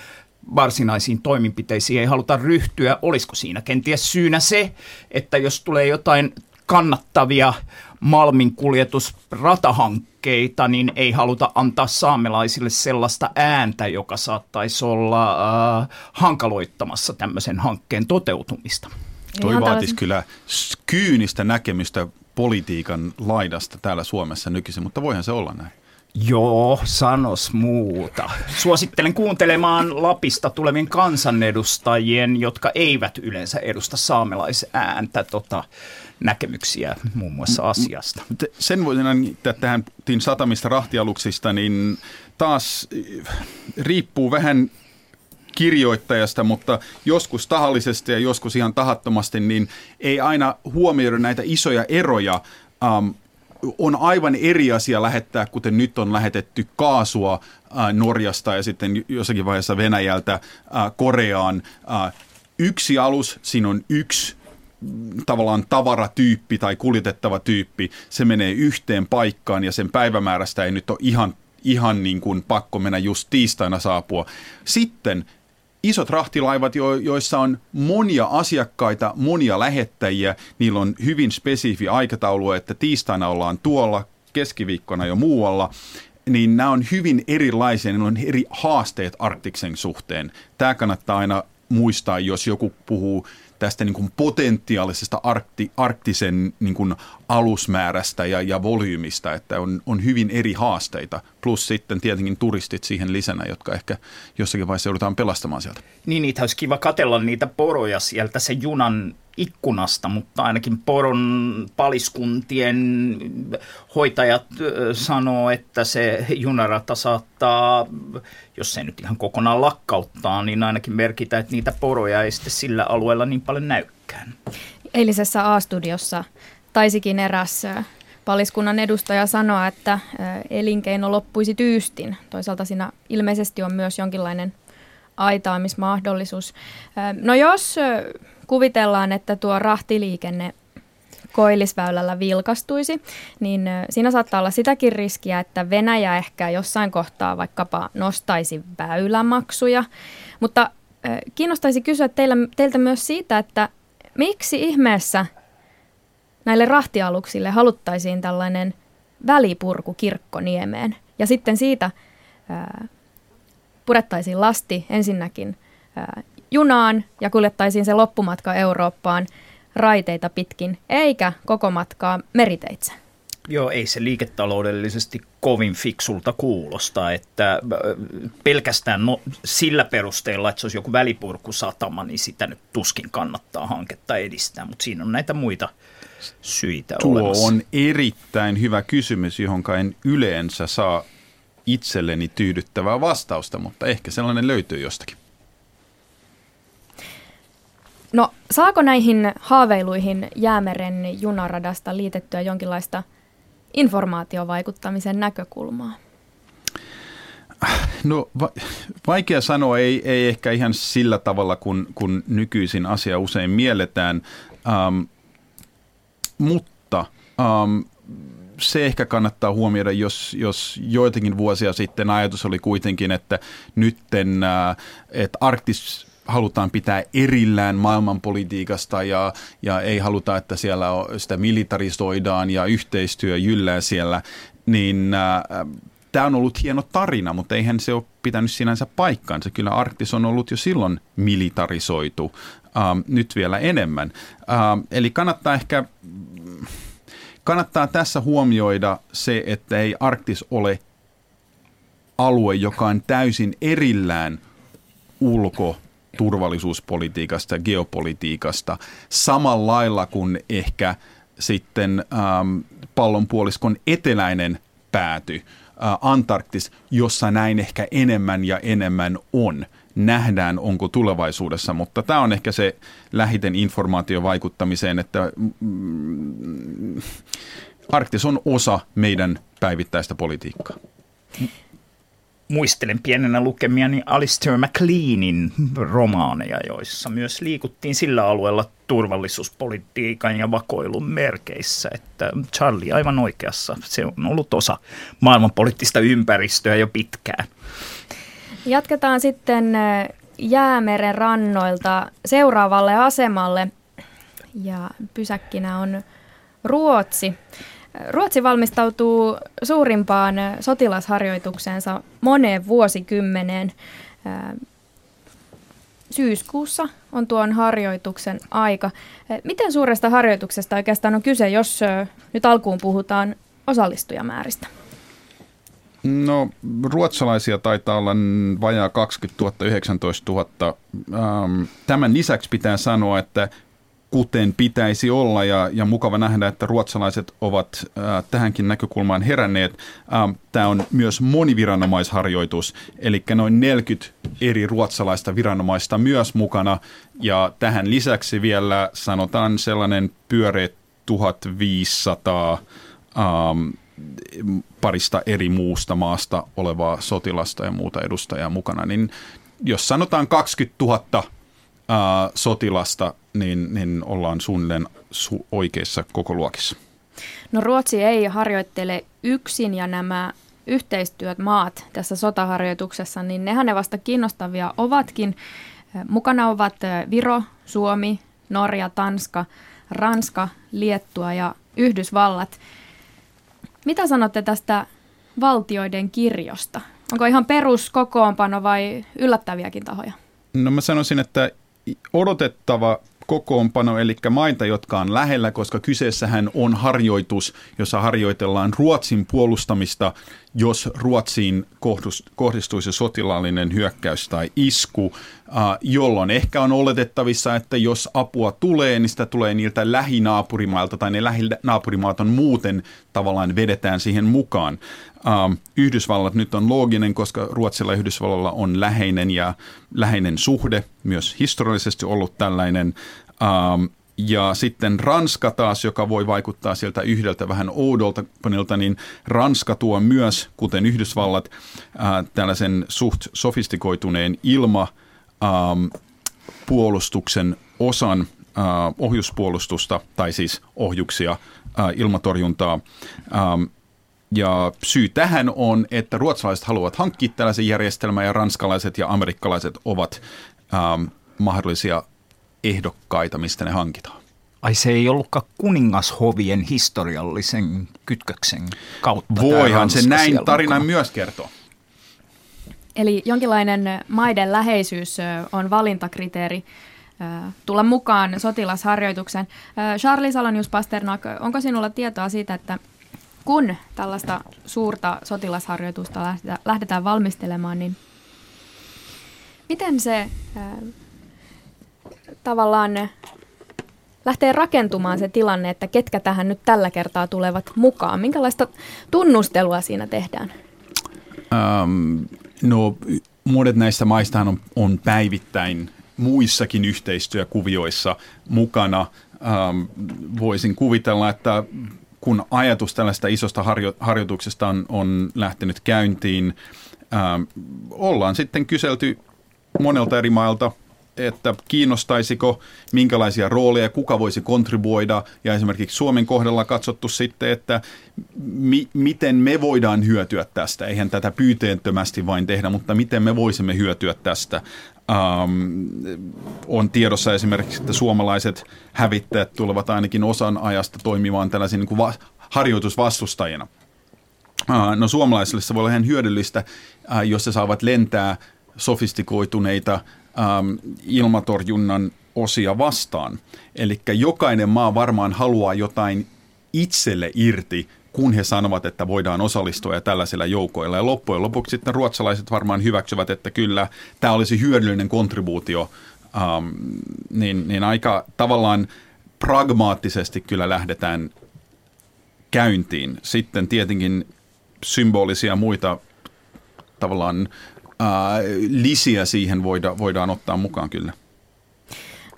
varsinaisiin toimenpiteisiin ei haluta ryhtyä. Olisiko siinä kenties syynä se, että jos tulee jotain kannattavia malminkuljetusratahankkeita, niin ei haluta antaa saamelaisille sellaista ääntä, joka saattaisi olla äh, hankaloittamassa tämmöisen hankkeen toteutumista. Toi vaatisi kyllä kyynistä näkemystä politiikan laidasta täällä Suomessa nykyisin, mutta voihan se olla näin. Joo, sanos muuta. Suosittelen kuuntelemaan Lapista tulevien kansanedustajien, jotka eivät yleensä edusta saamelaisääntä tota, näkemyksiä muun muassa asiasta. Sen voisin liittää tähän satamista rahtialuksista, niin taas eh, riippuu vähän kirjoittajasta, mutta joskus tahallisesti ja joskus ihan tahattomasti, niin ei aina huomioida näitä isoja eroja. Um, on aivan eri asia lähettää, kuten nyt on lähetetty kaasua ää, Norjasta ja sitten jossakin vaiheessa Venäjältä ää, Koreaan. Ää, yksi alus, siinä on yksi tavallaan tavaratyyppi tai kuljetettava tyyppi, se menee yhteen paikkaan ja sen päivämäärästä ei nyt ole ihan, ihan niin kuin pakko mennä just tiistaina saapua. Sitten isot rahtilaivat, jo, joissa on monia asiakkaita, monia lähettäjiä, niillä on hyvin spesifi aikataulu, että tiistaina ollaan tuolla, keskiviikkona jo muualla, niin nämä on hyvin erilaisia, ne on eri haasteet Arktiksen suhteen. Tämä kannattaa aina muistaa, jos joku puhuu tästä niin kuin potentiaalisesta arkti, arktisen niin kuin alusmäärästä ja, ja volyymista, että on, on hyvin eri haasteita, plus sitten tietenkin turistit siihen lisänä, jotka ehkä jossakin vaiheessa joudutaan pelastamaan sieltä. Niin, niitä olisi kiva katella niitä poroja sieltä se junan ikkunasta, mutta ainakin poron paliskuntien hoitajat sanoo, että se junarata saattaa, jos se nyt ihan kokonaan lakkauttaa, niin ainakin merkitä, että niitä poroja ei sitten sillä alueella niin paljon näykään. Eilisessä A-studiossa taisikin eräs paliskunnan edustaja sanoa, että elinkeino loppuisi tyystin. Toisaalta siinä ilmeisesti on myös jonkinlainen aitaamismahdollisuus. No jos kuvitellaan, että tuo rahtiliikenne koillisväylällä vilkastuisi, niin siinä saattaa olla sitäkin riskiä, että Venäjä ehkä jossain kohtaa vaikkapa nostaisi väylämaksuja. Mutta kiinnostaisi kysyä teillä, teiltä myös siitä, että miksi ihmeessä näille rahtialuksille haluttaisiin tällainen välipurku Kirkkoniemeen. Ja sitten siitä ää, purettaisiin lasti ensinnäkin ää, junaan ja kuljettaisiin se loppumatka Eurooppaan raiteita pitkin, eikä koko matkaa meriteitse. Joo, ei se liiketaloudellisesti kovin fiksulta kuulosta, että äh, pelkästään no, sillä perusteella, että se olisi joku välipurkusatama, niin sitä nyt tuskin kannattaa hanketta edistää, mutta siinä on näitä muita syitä Tuo olemassa. on erittäin hyvä kysymys, johon en yleensä saa itselleni tyydyttävää vastausta, mutta ehkä sellainen löytyy jostakin. No saako näihin haaveiluihin Jäämeren junaradasta liitettyä jonkinlaista informaatiovaikuttamisen näkökulmaa? No va- vaikea sanoa, ei, ei ehkä ihan sillä tavalla, kun, kun nykyisin asia usein mielletään, um, mutta um, se ehkä kannattaa huomioida, jos, jos joitakin vuosia sitten ajatus oli kuitenkin, että nytten, uh, että Arktis halutaan pitää erillään maailmanpolitiikasta ja, ja ei haluta, että siellä sitä militarisoidaan ja yhteistyö jyllää siellä, niin äh, tämä on ollut hieno tarina, mutta eihän se ole pitänyt sinänsä paikkaansa. Kyllä Arktis on ollut jo silloin militarisoitu, äh, nyt vielä enemmän. Äh, eli kannattaa ehkä, kannattaa tässä huomioida se, että ei Arktis ole alue, joka on täysin erillään ulko- turvallisuuspolitiikasta ja geopolitiikasta samalla lailla kuin ehkä sitten ähm, pallonpuoliskon eteläinen pääty, äh, Antarktis, jossa näin ehkä enemmän ja enemmän on. Nähdään, onko tulevaisuudessa, mutta tämä on ehkä se lähiten informaatio vaikuttamiseen, että mm, Arktis on osa meidän päivittäistä politiikkaa muistelen pienenä lukemiani Alistair MacLeanin romaaneja, joissa myös liikuttiin sillä alueella turvallisuuspolitiikan ja vakoilun merkeissä. Että Charlie aivan oikeassa. Se on ollut osa maailmanpoliittista ympäristöä jo pitkään. Jatketaan sitten Jäämeren rannoilta seuraavalle asemalle. Ja pysäkkinä on Ruotsi. Ruotsi valmistautuu suurimpaan sotilasharjoitukseensa moneen vuosikymmeneen. Syyskuussa on tuon harjoituksen aika. Miten suuresta harjoituksesta oikeastaan on kyse, jos nyt alkuun puhutaan osallistujamääristä? No ruotsalaisia taitaa olla vajaa 20 000, 19 000. Tämän lisäksi pitää sanoa, että kuten pitäisi olla ja, ja mukava nähdä, että ruotsalaiset ovat äh, tähänkin näkökulmaan heränneet. Ähm, Tämä on myös moniviranomaisharjoitus, eli noin 40 eri ruotsalaista viranomaista myös mukana ja tähän lisäksi vielä sanotaan sellainen pyöreä 1500 ähm, parista eri muusta maasta olevaa sotilasta ja muuta edustajaa mukana, niin jos sanotaan 20 000 äh, sotilasta, niin, niin ollaan suunnilleen su- oikeissa koko luokissa. No Ruotsi ei harjoittele yksin ja nämä yhteistyöt maat tässä sotaharjoituksessa, niin nehän ne vasta kiinnostavia ovatkin. Mukana ovat Viro, Suomi, Norja, Tanska, Ranska, Liettua ja Yhdysvallat. Mitä sanotte tästä valtioiden kirjosta? Onko ihan peruskokoonpano vai yllättäviäkin tahoja? No mä sanoisin, että odotettava kokoonpano, eli maita, jotka on lähellä, koska kyseessähän on harjoitus, jossa harjoitellaan Ruotsin puolustamista, jos Ruotsiin kohdistuisi sotilaallinen hyökkäys tai isku, jolloin ehkä on oletettavissa, että jos apua tulee, niin sitä tulee niiltä lähinaapurimailta tai ne lähinaapurimaat on muuten tavallaan vedetään siihen mukaan. Yhdysvallat nyt on looginen, koska Ruotsilla ja Yhdysvallalla on läheinen ja läheinen suhde, myös historiallisesti ollut tällainen. Ja sitten Ranska taas, joka voi vaikuttaa sieltä yhdeltä vähän oudolta panilta, niin Ranska tuo myös, kuten Yhdysvallat, ää, tällaisen suht sofistikoituneen ilma puolustuksen osan ää, ohjuspuolustusta, tai siis ohjuksia, ää, ilmatorjuntaa. Ää, ja syy tähän on, että ruotsalaiset haluavat hankkia tällaisen järjestelmän ja ranskalaiset ja amerikkalaiset ovat ää, mahdollisia ehdokkaita, mistä ne hankitaan. Ai se ei ollutkaan kuningashovien historiallisen kytköksen kautta. Voihan se näin tarinan myös kertoa. Eli jonkinlainen maiden läheisyys on valintakriteeri tulla mukaan sotilasharjoitukseen. Charlie Salonius Pasternak, onko sinulla tietoa siitä, että kun tällaista suurta sotilasharjoitusta lähdetään valmistelemaan, niin miten se tavallaan lähtee rakentumaan se tilanne, että ketkä tähän nyt tällä kertaa tulevat mukaan? Minkälaista tunnustelua siinä tehdään? Um, no, monet näistä maista on, on päivittäin muissakin yhteistyökuvioissa mukana. Um, voisin kuvitella, että kun ajatus tällaista isosta harjo- harjoituksesta on, on lähtenyt käyntiin, um, ollaan sitten kyselty monelta eri mailta että kiinnostaisiko, minkälaisia rooleja, kuka voisi kontribuoida ja esimerkiksi Suomen kohdalla katsottu sitten, että mi- miten me voidaan hyötyä tästä. Eihän tätä pyyteettömästi vain tehdä, mutta miten me voisimme hyötyä tästä. Um, on tiedossa esimerkiksi, että suomalaiset hävittäjät tulevat ainakin osan ajasta toimimaan tällaisen niin va- harjoitusvastustajina. Uh, no suomalaisille se voi olla ihan hyödyllistä, uh, jos se saavat lentää sofistikoituneita ähm, ilmatorjunnan osia vastaan. Eli jokainen maa varmaan haluaa jotain itselle irti, kun he sanovat, että voidaan osallistua ja tällaisilla joukoilla. Ja loppujen lopuksi sitten ruotsalaiset varmaan hyväksyvät, että kyllä tämä olisi hyödyllinen kontribuutio, ähm, niin, niin aika tavallaan pragmaattisesti kyllä lähdetään käyntiin. Sitten tietenkin symbolisia muita tavallaan lisiä siihen voida, voidaan ottaa mukaan kyllä.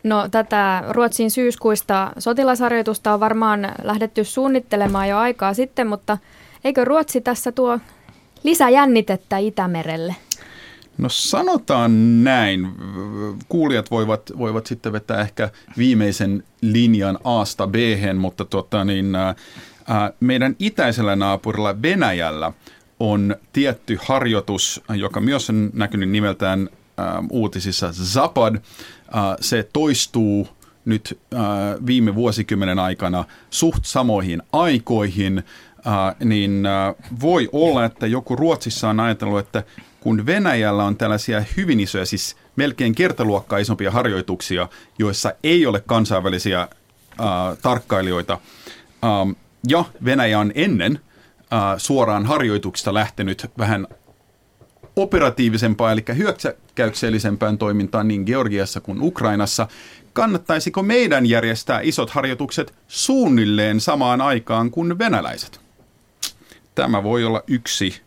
No tätä Ruotsin syyskuista sotilasharjoitusta on varmaan lähdetty suunnittelemaan jo aikaa sitten, mutta eikö Ruotsi tässä tuo lisäjännitettä Itämerelle? No sanotaan näin. Kuulijat voivat, voivat sitten vetää ehkä viimeisen linjan Aasta b mutta tuota, niin, ää, meidän itäisellä naapurilla Venäjällä – on tietty harjoitus, joka myös on näkynyt nimeltään äh, uutisissa Zapad. Äh, se toistuu nyt äh, viime vuosikymmenen aikana suht samoihin aikoihin, äh, niin äh, voi olla, että joku Ruotsissa on ajatellut, että kun Venäjällä on tällaisia hyvin isoja, siis melkein kertaluokkaa isompia harjoituksia, joissa ei ole kansainvälisiä äh, tarkkailijoita, äh, ja Venäjä on ennen – suoraan harjoituksista lähtenyt vähän operatiivisempaa, eli hyökkäyksellisempään toimintaan niin Georgiassa kuin Ukrainassa. Kannattaisiko meidän järjestää isot harjoitukset suunnilleen samaan aikaan kuin venäläiset? Tämä voi olla yksi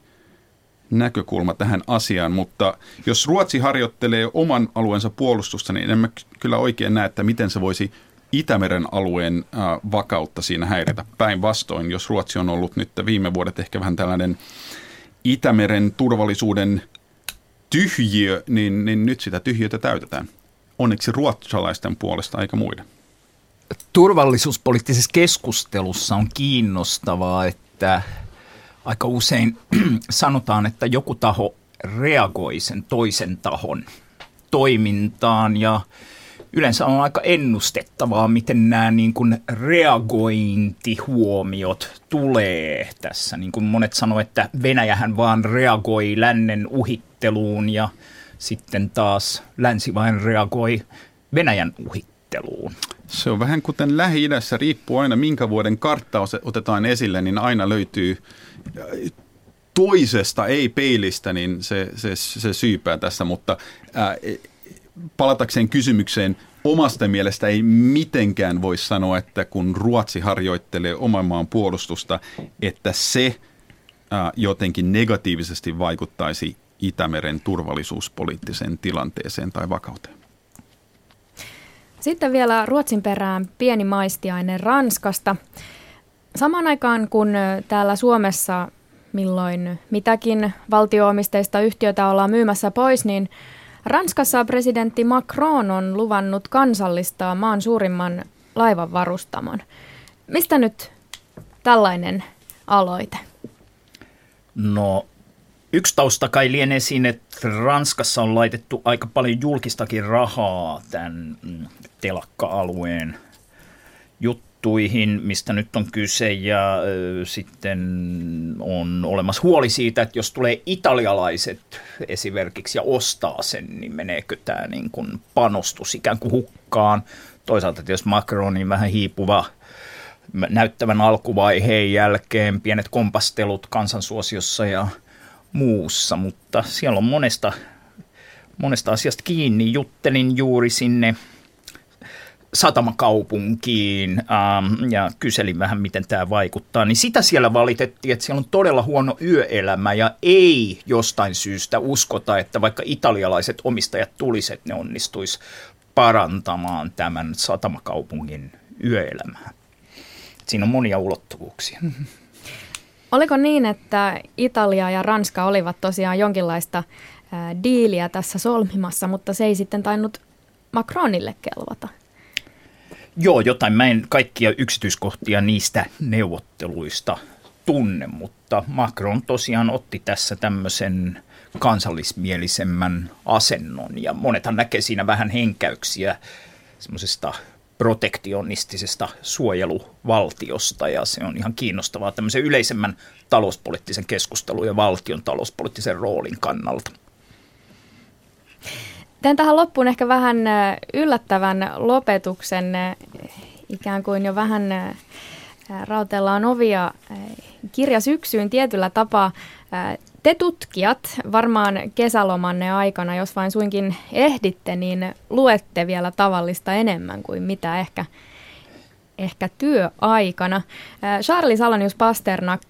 näkökulma tähän asiaan, mutta jos Ruotsi harjoittelee oman alueensa puolustusta, niin en mä kyllä oikein näe, että miten se voisi Itämeren alueen äh, vakautta siinä häiritä. Päinvastoin, jos Ruotsi on ollut nyt viime vuodet ehkä vähän tällainen Itämeren turvallisuuden tyhjiö, niin, niin nyt sitä tyhjiötä täytetään. Onneksi ruotsalaisten puolesta eikä muiden. Turvallisuuspoliittisessa keskustelussa on kiinnostavaa, että aika usein sanotaan, että joku taho reagoi sen toisen tahon toimintaan ja yleensä on aika ennustettavaa, miten nämä niin kuin reagointihuomiot tulee tässä. Niin kuin monet sanoivat, että Venäjähän vaan reagoi lännen uhitteluun ja sitten taas länsi vain reagoi Venäjän uhitteluun. Se on vähän kuten Lähi-idässä, riippuu aina minkä vuoden kartta otetaan esille, niin aina löytyy toisesta, ei peilistä, niin se, se, se syypää tässä, mutta ää, palatakseen kysymykseen, omasta mielestä ei mitenkään voi sanoa, että kun Ruotsi harjoittelee oman maan puolustusta, että se jotenkin negatiivisesti vaikuttaisi Itämeren turvallisuuspoliittiseen tilanteeseen tai vakauteen. Sitten vielä Ruotsin perään pieni maistiainen Ranskasta. Samaan aikaan kun täällä Suomessa milloin mitäkin valtioomisteista yhtiötä ollaan myymässä pois, niin Ranskassa presidentti Macron on luvannut kansallistaa maan suurimman laivan varustamon. Mistä nyt tällainen aloite? No Yksi tausta kai lienee siinä, että Ranskassa on laitettu aika paljon julkistakin rahaa tämän mm, telakka-alueen juttuihin, mistä nyt on kyse, ja sitten on olemassa huoli siitä, että jos tulee italialaiset esimerkiksi ja ostaa sen, niin meneekö tämä niin kuin panostus ikään kuin hukkaan. Toisaalta jos Macronin vähän hiipuva näyttävän alkuvaiheen jälkeen, pienet kompastelut kansansuosiossa ja muussa, mutta siellä on monesta, monesta asiasta kiinni. Juttelin juuri sinne satamakaupunkiin ähm, ja kyselin vähän, miten tämä vaikuttaa, niin sitä siellä valitettiin, että siellä on todella huono yöelämä ja ei jostain syystä uskota, että vaikka italialaiset omistajat tulisivat, ne onnistuisi parantamaan tämän satamakaupungin yöelämää. Siinä on monia ulottuvuuksia. Oliko niin, että Italia ja Ranska olivat tosiaan jonkinlaista ää, diiliä tässä solmimassa, mutta se ei sitten tainnut Macronille kelvata? Joo, jotain. Mä en kaikkia yksityiskohtia niistä neuvotteluista tunne, mutta Macron tosiaan otti tässä tämmöisen kansallismielisemmän asennon ja monethan näkee siinä vähän henkäyksiä semmoisesta protektionistisesta suojeluvaltiosta ja se on ihan kiinnostavaa tämmöisen yleisemmän talouspoliittisen keskustelun ja valtion talouspoliittisen roolin kannalta. Teen tähän loppuun ehkä vähän yllättävän lopetuksen, ikään kuin jo vähän rautellaan ovia kirja syksyyn tietyllä tapaa. Te tutkijat varmaan kesälomanne aikana, jos vain suinkin ehditte, niin luette vielä tavallista enemmän kuin mitä ehkä, ehkä työaikana. Charlie Salonius Pasternak,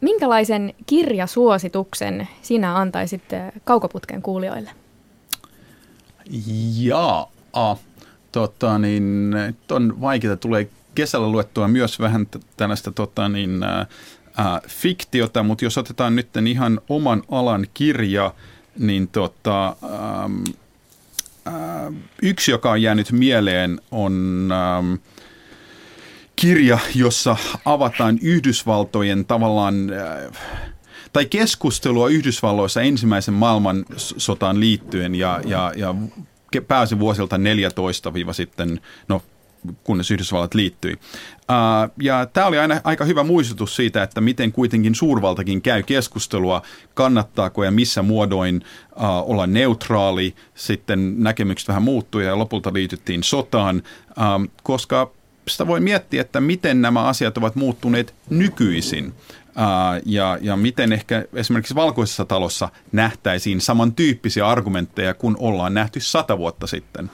minkälaisen kirjasuosituksen sinä antaisit kaukoputken kuulijoille? Jaa, tota, niin, on vaikeaa. Tulee kesällä luettua myös vähän tällaista tota, niin, äh, fiktiota, mutta jos otetaan nyt ihan oman alan kirja, niin tota, ähm, äh, yksi, joka on jäänyt mieleen, on ähm, kirja, jossa avataan Yhdysvaltojen tavallaan... tai keskustelua Yhdysvalloissa ensimmäisen maailmansotaan liittyen ja, ja, ja pääsi vuosilta 14 sitten, no kunnes Yhdysvallat liittyi. Ja tämä oli aina aika hyvä muistutus siitä, että miten kuitenkin suurvaltakin käy keskustelua, kannattaako ja missä muodoin olla neutraali. Sitten näkemykset vähän muuttui ja lopulta liityttiin sotaan, koska sitä voi miettiä, että miten nämä asiat ovat muuttuneet nykyisin. Uh, ja, ja miten ehkä esimerkiksi valkoisessa talossa nähtäisiin samantyyppisiä argumentteja kuin ollaan nähty sata vuotta sitten.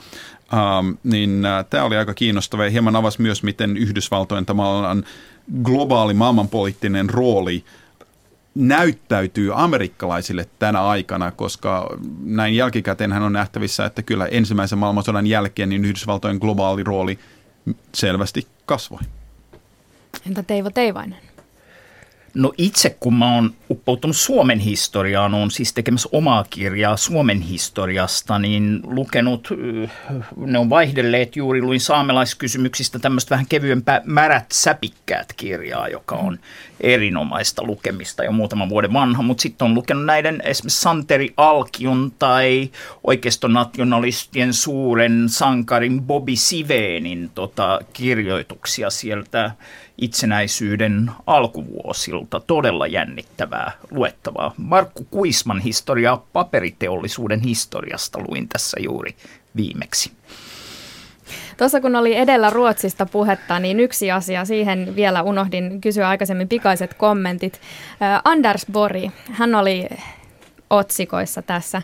Um, niin uh, tämä oli aika kiinnostava ja hieman avasi myös, miten Yhdysvaltojen tavallaan globaali maailmanpoliittinen rooli näyttäytyy amerikkalaisille tänä aikana, koska näin jälkikäteen hän on nähtävissä, että kyllä ensimmäisen maailmansodan jälkeen niin Yhdysvaltojen globaali rooli selvästi kasvoi. Entä Teivo Teivainen? No itse kun mä oon uppoutunut Suomen historiaan, on siis tekemässä omaa kirjaa Suomen historiasta, niin lukenut, ne on vaihdelleet juuri, luin saamelaiskysymyksistä tämmöistä vähän kevyempää Märät säpikkäät kirjaa, joka on erinomaista lukemista jo muutaman vuoden vanha, mutta sitten on lukenut näiden esimerkiksi Santeri Alkion tai oikeistonationalistien suuren sankarin Bobby Siveenin tota, kirjoituksia sieltä itsenäisyyden alkuvuosilta. Todella jännittävää luettavaa. Markku Kuisman historiaa paperiteollisuuden historiasta luin tässä juuri viimeksi. Tuossa kun oli edellä Ruotsista puhetta, niin yksi asia, siihen vielä unohdin kysyä aikaisemmin pikaiset kommentit. Anders Bori, hän oli otsikoissa tässä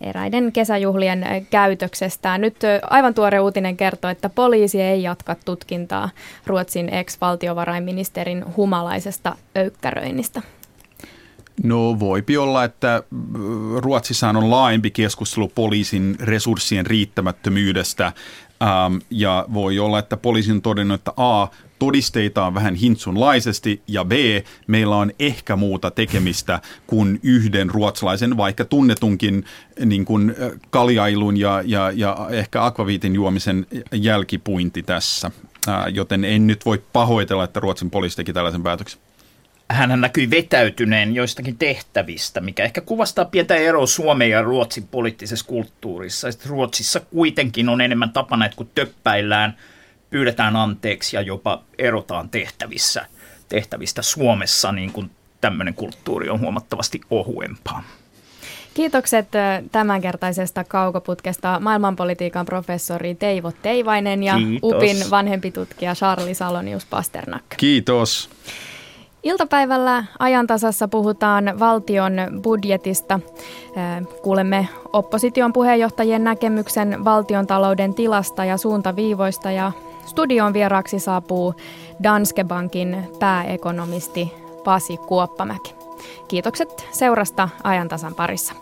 eräiden kesäjuhlien käytöksestä. Nyt aivan tuore uutinen kertoo, että poliisi ei jatka tutkintaa Ruotsin ex-valtiovarainministerin humalaisesta öykkäröinnistä. No voipi olla, että Ruotsissa on laajempi keskustelu poliisin resurssien riittämättömyydestä ähm, ja voi olla, että poliisi on todennut, että A, todisteita on vähän hintsunlaisesti ja B, meillä on ehkä muuta tekemistä kuin yhden ruotsalaisen, vaikka tunnetunkin niin kuin kaljailun ja, ja, ja ehkä akvaviitin juomisen jälkipuinti tässä. Joten en nyt voi pahoitella, että Ruotsin poliisi teki tällaisen päätöksen hän näkyi vetäytyneen joistakin tehtävistä, mikä ehkä kuvastaa pientä eroa Suomen ja Ruotsin poliittisessa kulttuurissa. Sitten Ruotsissa kuitenkin on enemmän tapana, että kun töppäillään – pyydetään anteeksi ja jopa erotaan tehtävissä, tehtävistä Suomessa, niin kuin tämmöinen kulttuuri on huomattavasti ohuempaa. Kiitokset tämänkertaisesta kaukoputkesta maailmanpolitiikan professori Teivo Teivainen ja Kiitos. UPin vanhempi tutkija Charlie Salonius Pasternak. Kiitos. Iltapäivällä ajantasassa puhutaan valtion budjetista. Kuulemme opposition puheenjohtajien näkemyksen valtion talouden tilasta ja suuntaviivoista ja Studion vieraaksi saapuu Danske Bankin pääekonomisti Pasi Kuoppamäki. Kiitokset seurasta ajantasan parissa.